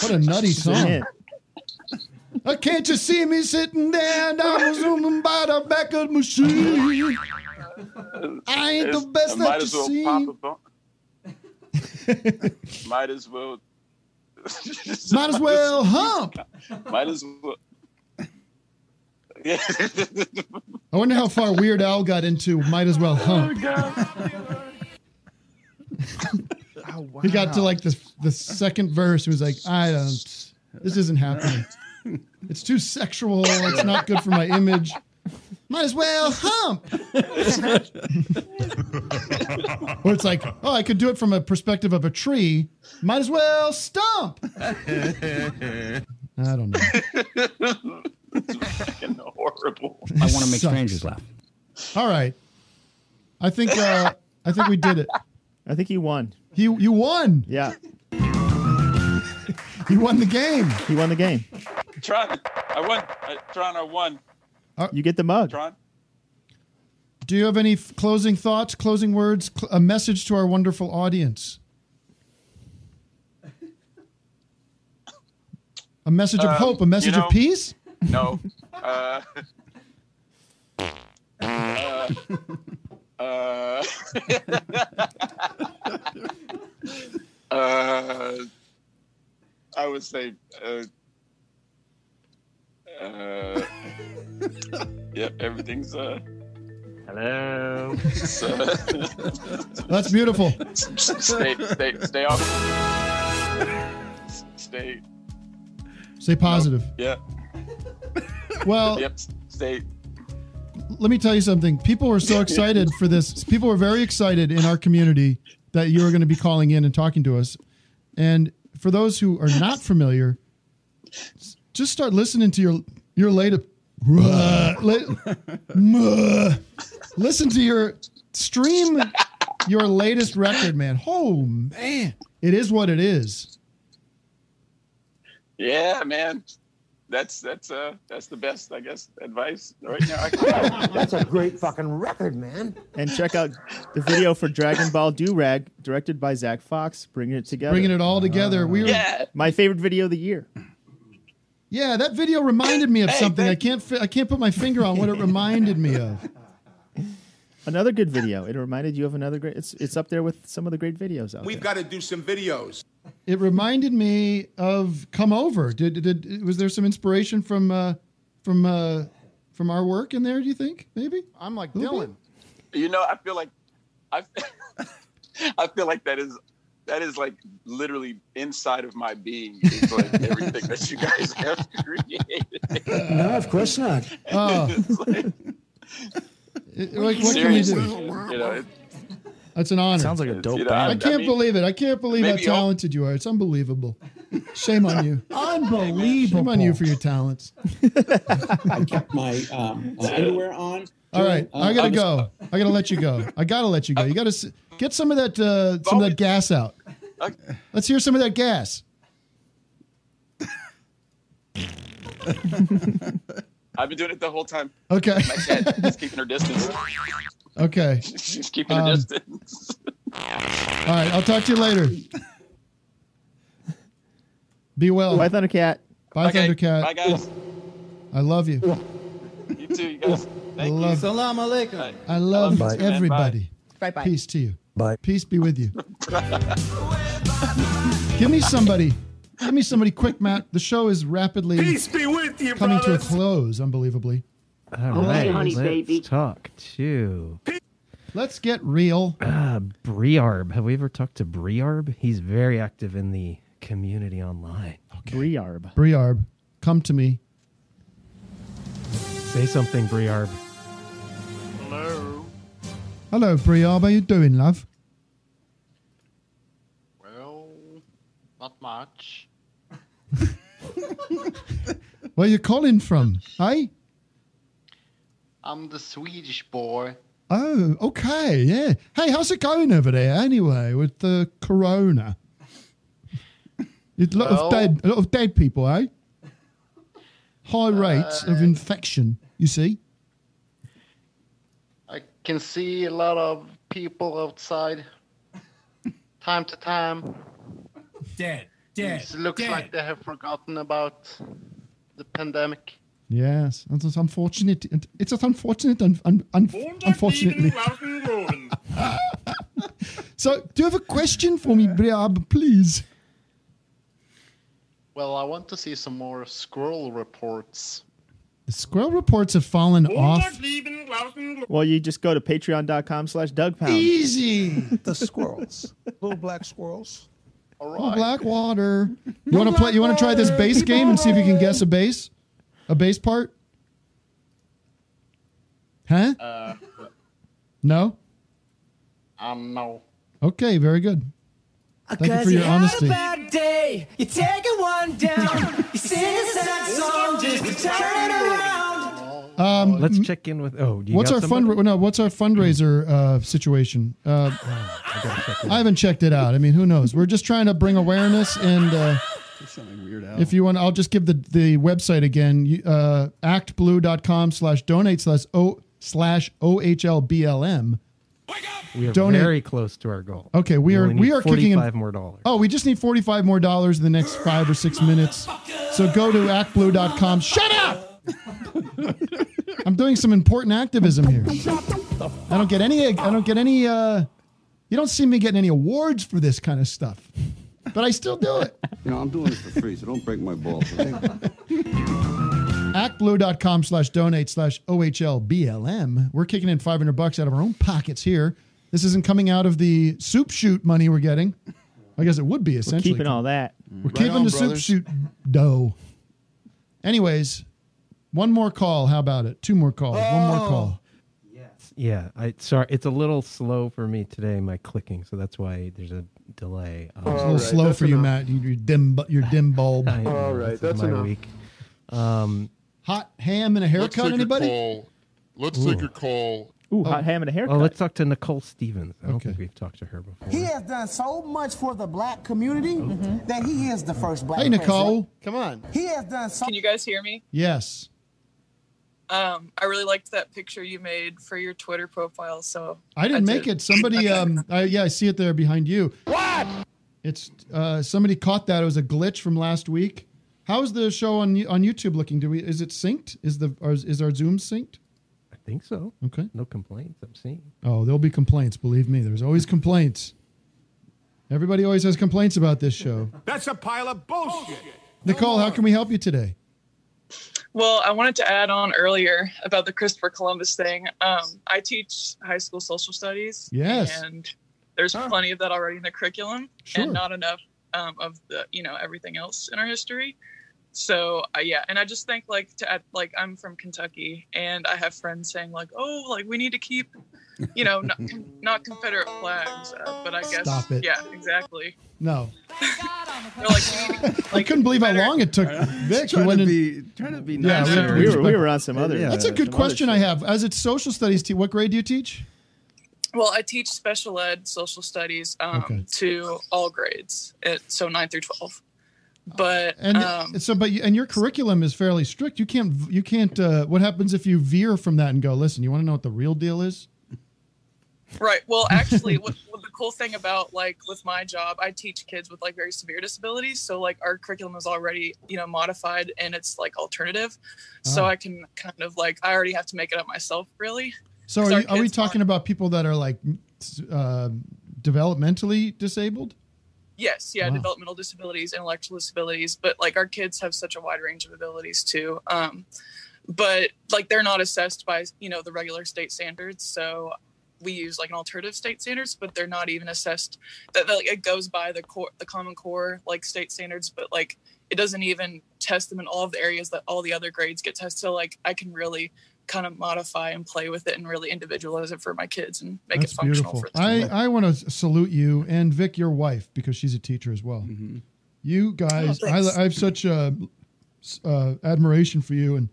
What a nutty song! hint. Uh, can't you see me sitting there and I'm zooming by the back of the machine? I ain't the It's- best I that might you as well see. pop a bone. might as well. Might as well hump. Might as well. Yeah. I wonder how far Weird Al got into might as well hump. Oh he got to like the the second verse. He was like, I don't. This isn't happening. It's too sexual. It's not good for my image. Might as well hump. or it's like, oh, I could do it from a perspective of a tree. Might as well stump. I don't know. fucking horrible. I want to make Sucks. strangers laugh. All right. I think uh I think we did it. I think he won. He you won. Yeah, he won the game. he won the game. Tron, I won. I, Tron, I won. You get the mug. Tron. Do you have any f- closing thoughts, closing words, cl- a message to our wonderful audience? A message of Um, hope, a message you know- of peace? No. Uh, uh, uh, uh, I would say. Uh, yep, everything's. Uh, Hello. it's, uh, That's beautiful. stay, stay, stay off. Stay. Stay positive. Yeah. Well, Yep. Stay. let me tell you something. People were so excited for this. People were very excited in our community that you were going to be calling in and talking to us. And for those who are not familiar, s- just start listening to your your latest. Listen to your stream your latest record, man. Oh man, it is what it is. Yeah, man. That's that's uh that's the best, I guess, advice right now. That's a great fucking record, man. And check out the video for Dragonball Durag, directed by Zack Fox, bringing it together. Bringing it all together. We were, Yeah. My favorite video of the year. Yeah, that video reminded me of Hey, something. I can't fi- I can't put my finger on what it reminded me of. Another good video. It reminded you of another great. It's it's up there with some of the great videos out there. We've there. got to do some videos. It reminded me of "Come Over." Did did was there some inspiration from uh, from uh, from our work in there? Do you think maybe? I'm like Little Dylan. You know, I feel like I I feel like that is that is like literally inside of my being is like everything that you guys have created. No, of course not. Oh, It's like, like, what can you do? you know, it, That's an honor. Sounds like a dope you know, I can't mean, believe it. I can't believe how maybe I'll- talented you are. It's unbelievable. Shame on you. Unbelievable. Shame on you for your talents. I kept my um, underwear on. All right, Uh, I gotta I'll just- go. I gotta let you go. I gotta let you go. You gotta s- get some of that uh, some of that gas out. Okay. Let's hear some of that gas. I've been doing it the whole time. Okay. My cat is keeping her distance. Okay. She's keeping her Um, distance. All right. I'll talk to you later. Be well. Bye, Thundercat. Bye, Okay, Thundercat. Bye, guys. I love you. You too, you guys. I Thank love, you. Salam alaikum. I love Bye. everybody. Bye bye. Peace to you. Bye. Peace be with you. Give me somebody. Give me somebody quick, Matt. The show is rapidly Peace be with you, coming to a close, unbelievably. All right, let's talk to Let's get real. uh, Briarb. Have we ever talked to Briarb? He's very active in the community online. Okay. Briarb. Briarb, come to me. Say something, Briarb. Hello. Hello, Briarb. How you doing, love? Well, not much. Where you calling from? Hey? I'm the Swedish boy. Oh, okay, yeah. Hey, how's it going over there anyway with the corona? A lot Well- of dead, a lot of dead people, eh? High uh, rates of infection. You see? I can see a lot of people outside. Time to time. Dead. Dead. It looks dead. like they have forgotten about the pandemic. Yes, and it's unfortunate. It's just unfortunate, un, un, un, unfortunately. so, do you have a question for me, Briab, please? Well, I want to see some more squirrel reports. The squirrel reports have fallen off. Well, you just go to patreon.com slash Douggpound. Easy. The squirrels. Little black squirrels. All Oh, Blackwater. You want to play? You want to try this bass game and see if you can guess a bass, a bass part? Huh? Uh, No. um, no. Okay, very good. Thank you for your honesty. bad day. You take it one down. You sing a sad song just to turn it around. Um, Let's check in with. Oh, do you what's got our somebody? fund? No, what's our fundraiser uh, situation? Uh, I haven't checked it out. I mean, who knows? We're just trying to bring awareness, and uh, Something weird out. if you want, I'll just give the the website again. Uh, actblue.com slash donate slash o slash ohlblm. We are Donate. very close to our goal. Okay, we are only we need are kicking in forty-five more dollars. Oh, we just need forty five more dollars in the next five or six minutes. So go to actblue.com. Shut up! I'm doing some important activism here. I don't get any. I don't get any. Uh, you don't see me getting any awards for this kind of stuff, but I still do it. You know, I'm doing this for free, so don't break my balls. actblue.com slash donate slash OHLBLM. We're kicking in 500 bucks out of our own pockets here. This isn't coming out of the soup shoot money we're getting. I guess it would be essentially. keeping all that. We're Right keeping on, the soup shoot dough. Anyways, one more call. How about it? Two more calls. One more call. Yes. Yeah, I sorry, it's a little slow for me today. My clicking, so that's why there's a delay. Um, It's a little slow for you, Matt. You, you dim, bu- your dim bulb. I know, this is my week. Um, Hot ham and a haircut. Let's haircut. take Anybody? a call. Let's Ooh. take a call. Ooh, hot ham and a haircut. Oh, let's talk to Nicole Stevens. I don't think we've talked to her before. He has done so much for the black community that he is the first black Hey, Nicole. Come on. He has done so Can you guys hear me? Yes. Um, I really liked that picture you made for your Twitter profile. So I didn't did. make it. Somebody, um, I, yeah, I see it there behind you. What? It's uh, somebody caught that. It was a glitch from last week. How's the show on on YouTube looking? Do we is it synced? Is the is, is our Zoom synced? I think so. Okay. No complaints. I'm seeing. Oh, there'll be complaints. Believe me, there's always complaints. Everybody always has complaints about this show. That's a pile of bullshit. Nicole, how can we help you today? Well, I wanted to add on earlier about the Christopher Columbus thing. Um, I teach high school social studies. Yes. And there's plenty of that already in the curriculum, Sure. and not enough um, of the you know everything else in our history. So uh, yeah, and I just think like to add, like I'm from Kentucky, and I have friends saying like, oh, like we need to keep, you know, not, not Confederate flags, uh, but I guess Stop it. yeah, exactly. No, They're like, I couldn't believe how long it took Vic. Trying He went to in- be- trying to be Yeah, nice we, have to there. be We were- we were on some other- That's a uh, good question I have. As it's social studies, te- what grade do you teach? Well, I teach special ed social studies um, Okay. to all grades, it, so nine through twelve. But And um, so, but you, and your curriculum is fairly strict. You can't. You can't. Uh, what happens if you veer from that and go? Listen, you want to know what the real deal is? Right. Well, actually, what, what the cool thing about like with my job, I teach kids with like very severe disabilities. So like our curriculum is already you know modified and it's like alternative. So Ah. I can kind of like I already have to make it up myself, really. So, are, you, are we talking about people that are like uh, developmentally disabled? Yes, yeah, Wow. developmental disabilities, intellectual disabilities, but like our kids have such a wide range of abilities too. Um, but like they're not assessed by you know the regular state standards, so we use like an alternative state standards, but they're not even assessed. That that, like it goes by the core, the Common Core like state standards, but like it doesn't even test them in all of the areas that all the other grades get tested. So like I can really kind of modify and play with it and really individualize it for my kids and make That's it functional beautiful. for them. I, I want to salute you and Vic, your wife, because she's a teacher as well. You guys, Oh, I. I have such uh, uh, admiration for you, and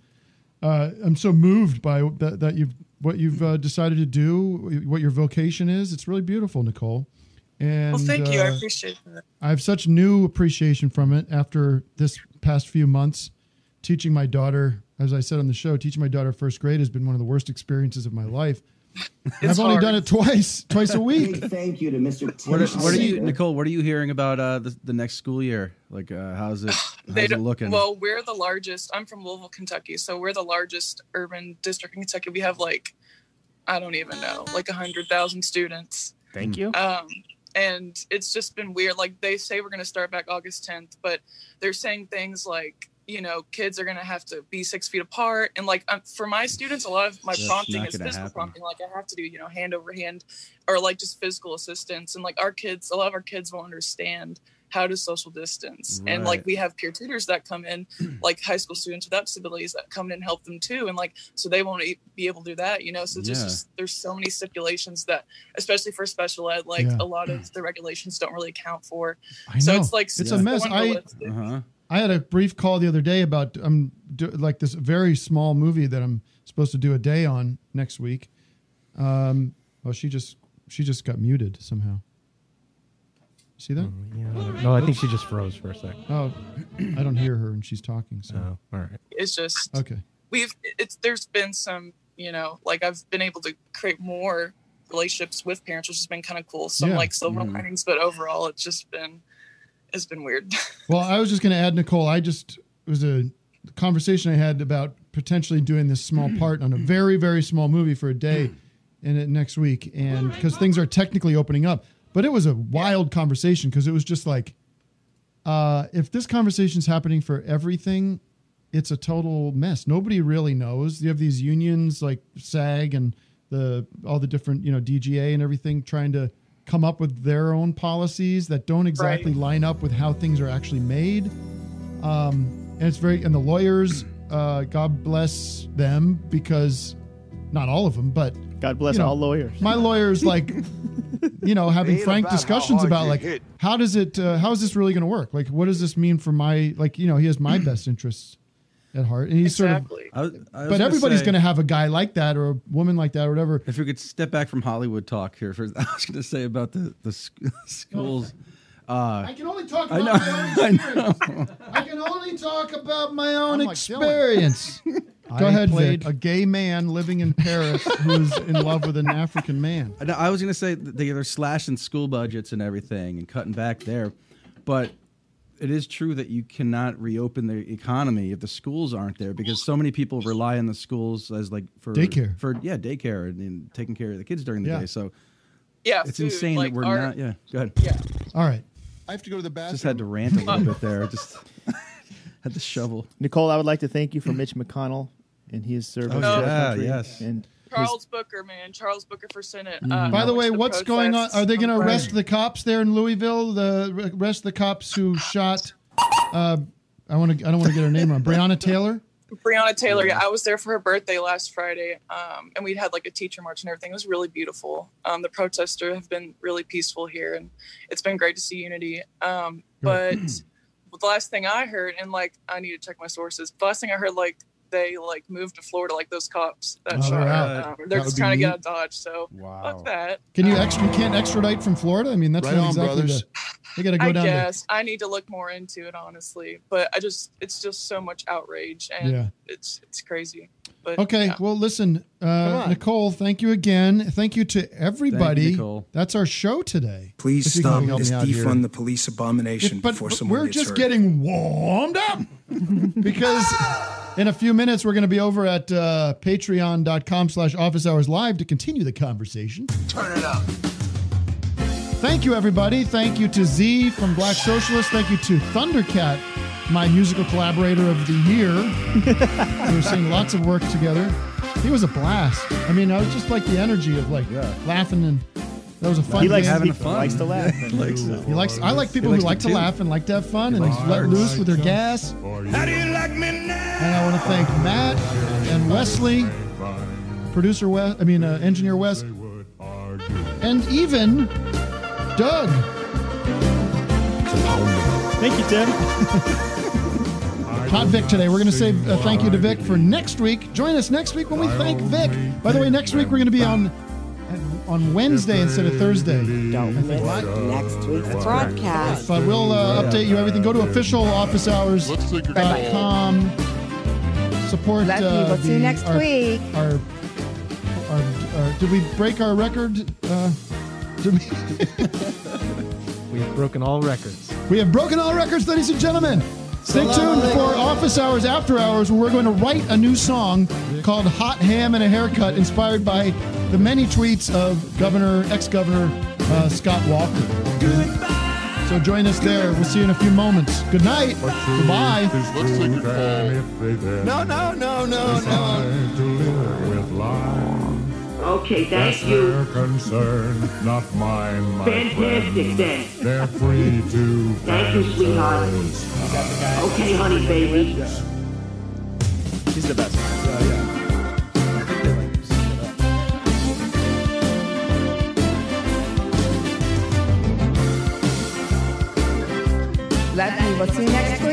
uh, I'm so moved by that, that you've what you've uh, decided to do, what your vocation is. It's really beautiful, Nicole. And well, thank you. I uh, appreciate that. I have such new appreciation from it after this past few months. Teaching my daughter, as I said on the show, teaching my daughter first grade has been one of the worst experiences of my life. I've only done it twice, twice a week. thank you to Mr. What are, what are you, Nicole? What are you hearing about uh, the, the next school year? Like, uh, how's it? They How's it don't- looking? Well, we're the largest. I'm from Louisville, Kentucky, so we're the largest urban district in Kentucky. We have like, I don't even know, like a hundred thousand students. Thank you. Um, and it's just been weird. Like they say we're going to start back August 10th, but they're saying things like, you know, kids are going to have to be six feet apart. And like um, for my students, a lot of my That's prompting is physical happen. prompting. Like I have to do, you know, hand over hand or like just physical assistance. And like our kids, a lot of our kids won't understand how to social distance. And like we have peer tutors that come in, like high school students without disabilities that come in and help them too. And like, so they won't be able to do that, you know? So just, Yeah. just there's so many stipulations that, especially for special ed, like Yeah. a lot of the regulations don't really account for. So it's like it's a mess. I uh-huh. I had a brief call the other day about um do, like this very small movie that I'm supposed to do a day on next week. Um, well, she just she just got muted somehow. See that? Yeah. No, I think she just froze for a sec. Oh, I don't hear her and she's talking. So Oh, all right. It's just okay. we've it's there's been some you know like I've been able to create more relationships with parents, which has been kind of cool. Some Yeah. like silver Mhm. linings, but overall it's just been it's been weird. Well, I was just going to add, Nicole. I just it was a conversation I had about potentially doing this small part on a very very small movie for a day in it next week, and because things are technically opening up. But it was a wild conversation because it was just like, uh, if this conversation's happening for everything, it's a total mess. Nobody really knows. You have these unions like SAG and the all the different you know DGA and everything trying to come up with their own policies that don't exactly line up with how things are actually made. Um, and it's very and the lawyers, uh, God bless them because not all of them, but God bless you know, all lawyers. My lawyer's like, you know, having frank about discussions about like hit. how does it uh, how is this really going to work? Like, what does this mean for my like you know he has my best interests at heart, and he's sort of. I was, I was But everybody's going to have a guy like that or a woman like that or whatever. If we could step back from Hollywood talk here, for I was going to say about the the schools. Uh, I can only talk about know, my own experience. I can only talk about my own I'm like experience. Go I ahead, played Vic. a gay man living in Paris who's in love with an African man. I was going to say they're slashing school budgets and everything and cutting back there, but it is true that you cannot reopen the economy if the schools aren't there because so many people rely on the schools as like for Daycare. for yeah daycare and, and taking care of the kids during the Yeah. day. So Yeah, it's food, insane like that we're our- not. Yeah, go ahead. Yeah. All right. I have to go to the bathroom. Just had to rant a little bit there. Just had to shovel. Nicole, I would like to thank you for Mitch McConnell and his service Oh, to our yeah, yes. And his- Charles Booker, man, Charles Booker for Senate. Mm. Uh, By the way, to what's going on? Are they going to arrest the cops there in Louisville? The arrest the cops who shot. Uh, I want to. I don't want to get her name wrong. Breonna Taylor. Breonna Taylor, yeah, I was there for her birthday last Friday, um, and we'd had like a teacher march and everything. It was really beautiful. Um, the protesters have been really peaceful here, and it's been great to see unity. Um, but the last thing I heard, and like I need to check my sources, the last thing I heard, like they like moved to Florida, like those cops that Oh, shot. they're Um, they're would just be trying to get neat. out of Dodge. So fuck that. Can you extra? You can't extradite from Florida. I mean, that's Right not on, exactly brothers. the. They got to go I down guess I need to look more into it, honestly. But I just, it's just so much outrage, and Yeah. it's it's crazy. But. Okay, yeah. well, listen, uh. Nicole. Thank you again. Thank you to everybody. Nicole. That's our show today. Please If stop this me here. defund the police abomination If- but before but someone we're gets just hurt. getting warmed up because in a few minutes we're going to be over at uh, patreon.com slash office hours live to continue the conversation. Turn it up. thank you everybody. Thank you to z from black socialist. Thank you to thundercat my musical collaborator of the year. We were seeing lots of work together. He was a blast. I mean i was just like the energy of like laughing and that was a fun He likes game. having fun. likes to laugh. he likes, he likes i like people who like to to laugh and like to have fun and let farts. loose with their gas How do you like me now? and I want to thank Matt and Wesley, producer Wes, I mean uh, engineer Wes, and even Doug. Thank you, Tim. Hot Vic today. We're going to say uh, thank you to Vic for next week. Join us next week when we thank Vic. By the way, next week we're going to be on on Wednesday instead of Thursday. Don't miss next week's broadcast. But we'll uh, update you everything. Go to officialofficehours.com. Support. Love you. uh, We'll see you next our- week. Our, our, our, did we break our record? Uh, we? We've broken all records. We have broken all records, ladies and gentlemen. Stay tuned for Office Hours After Hours, where we're going to write a new song called Hot Ham and a Haircut, inspired by the many tweets of Governor, ex-Governor uh, Scott Walker. So join us there. We'll see you in a few moments. Good night. Goodbye. No, no, no, no, no. Okay, thank you. Their concern, not mine, my Fantastic, friend. then. They're free to. Thank you, sweetheart. Okay, honey, baby. He's the best. Love you. We'll see you next week.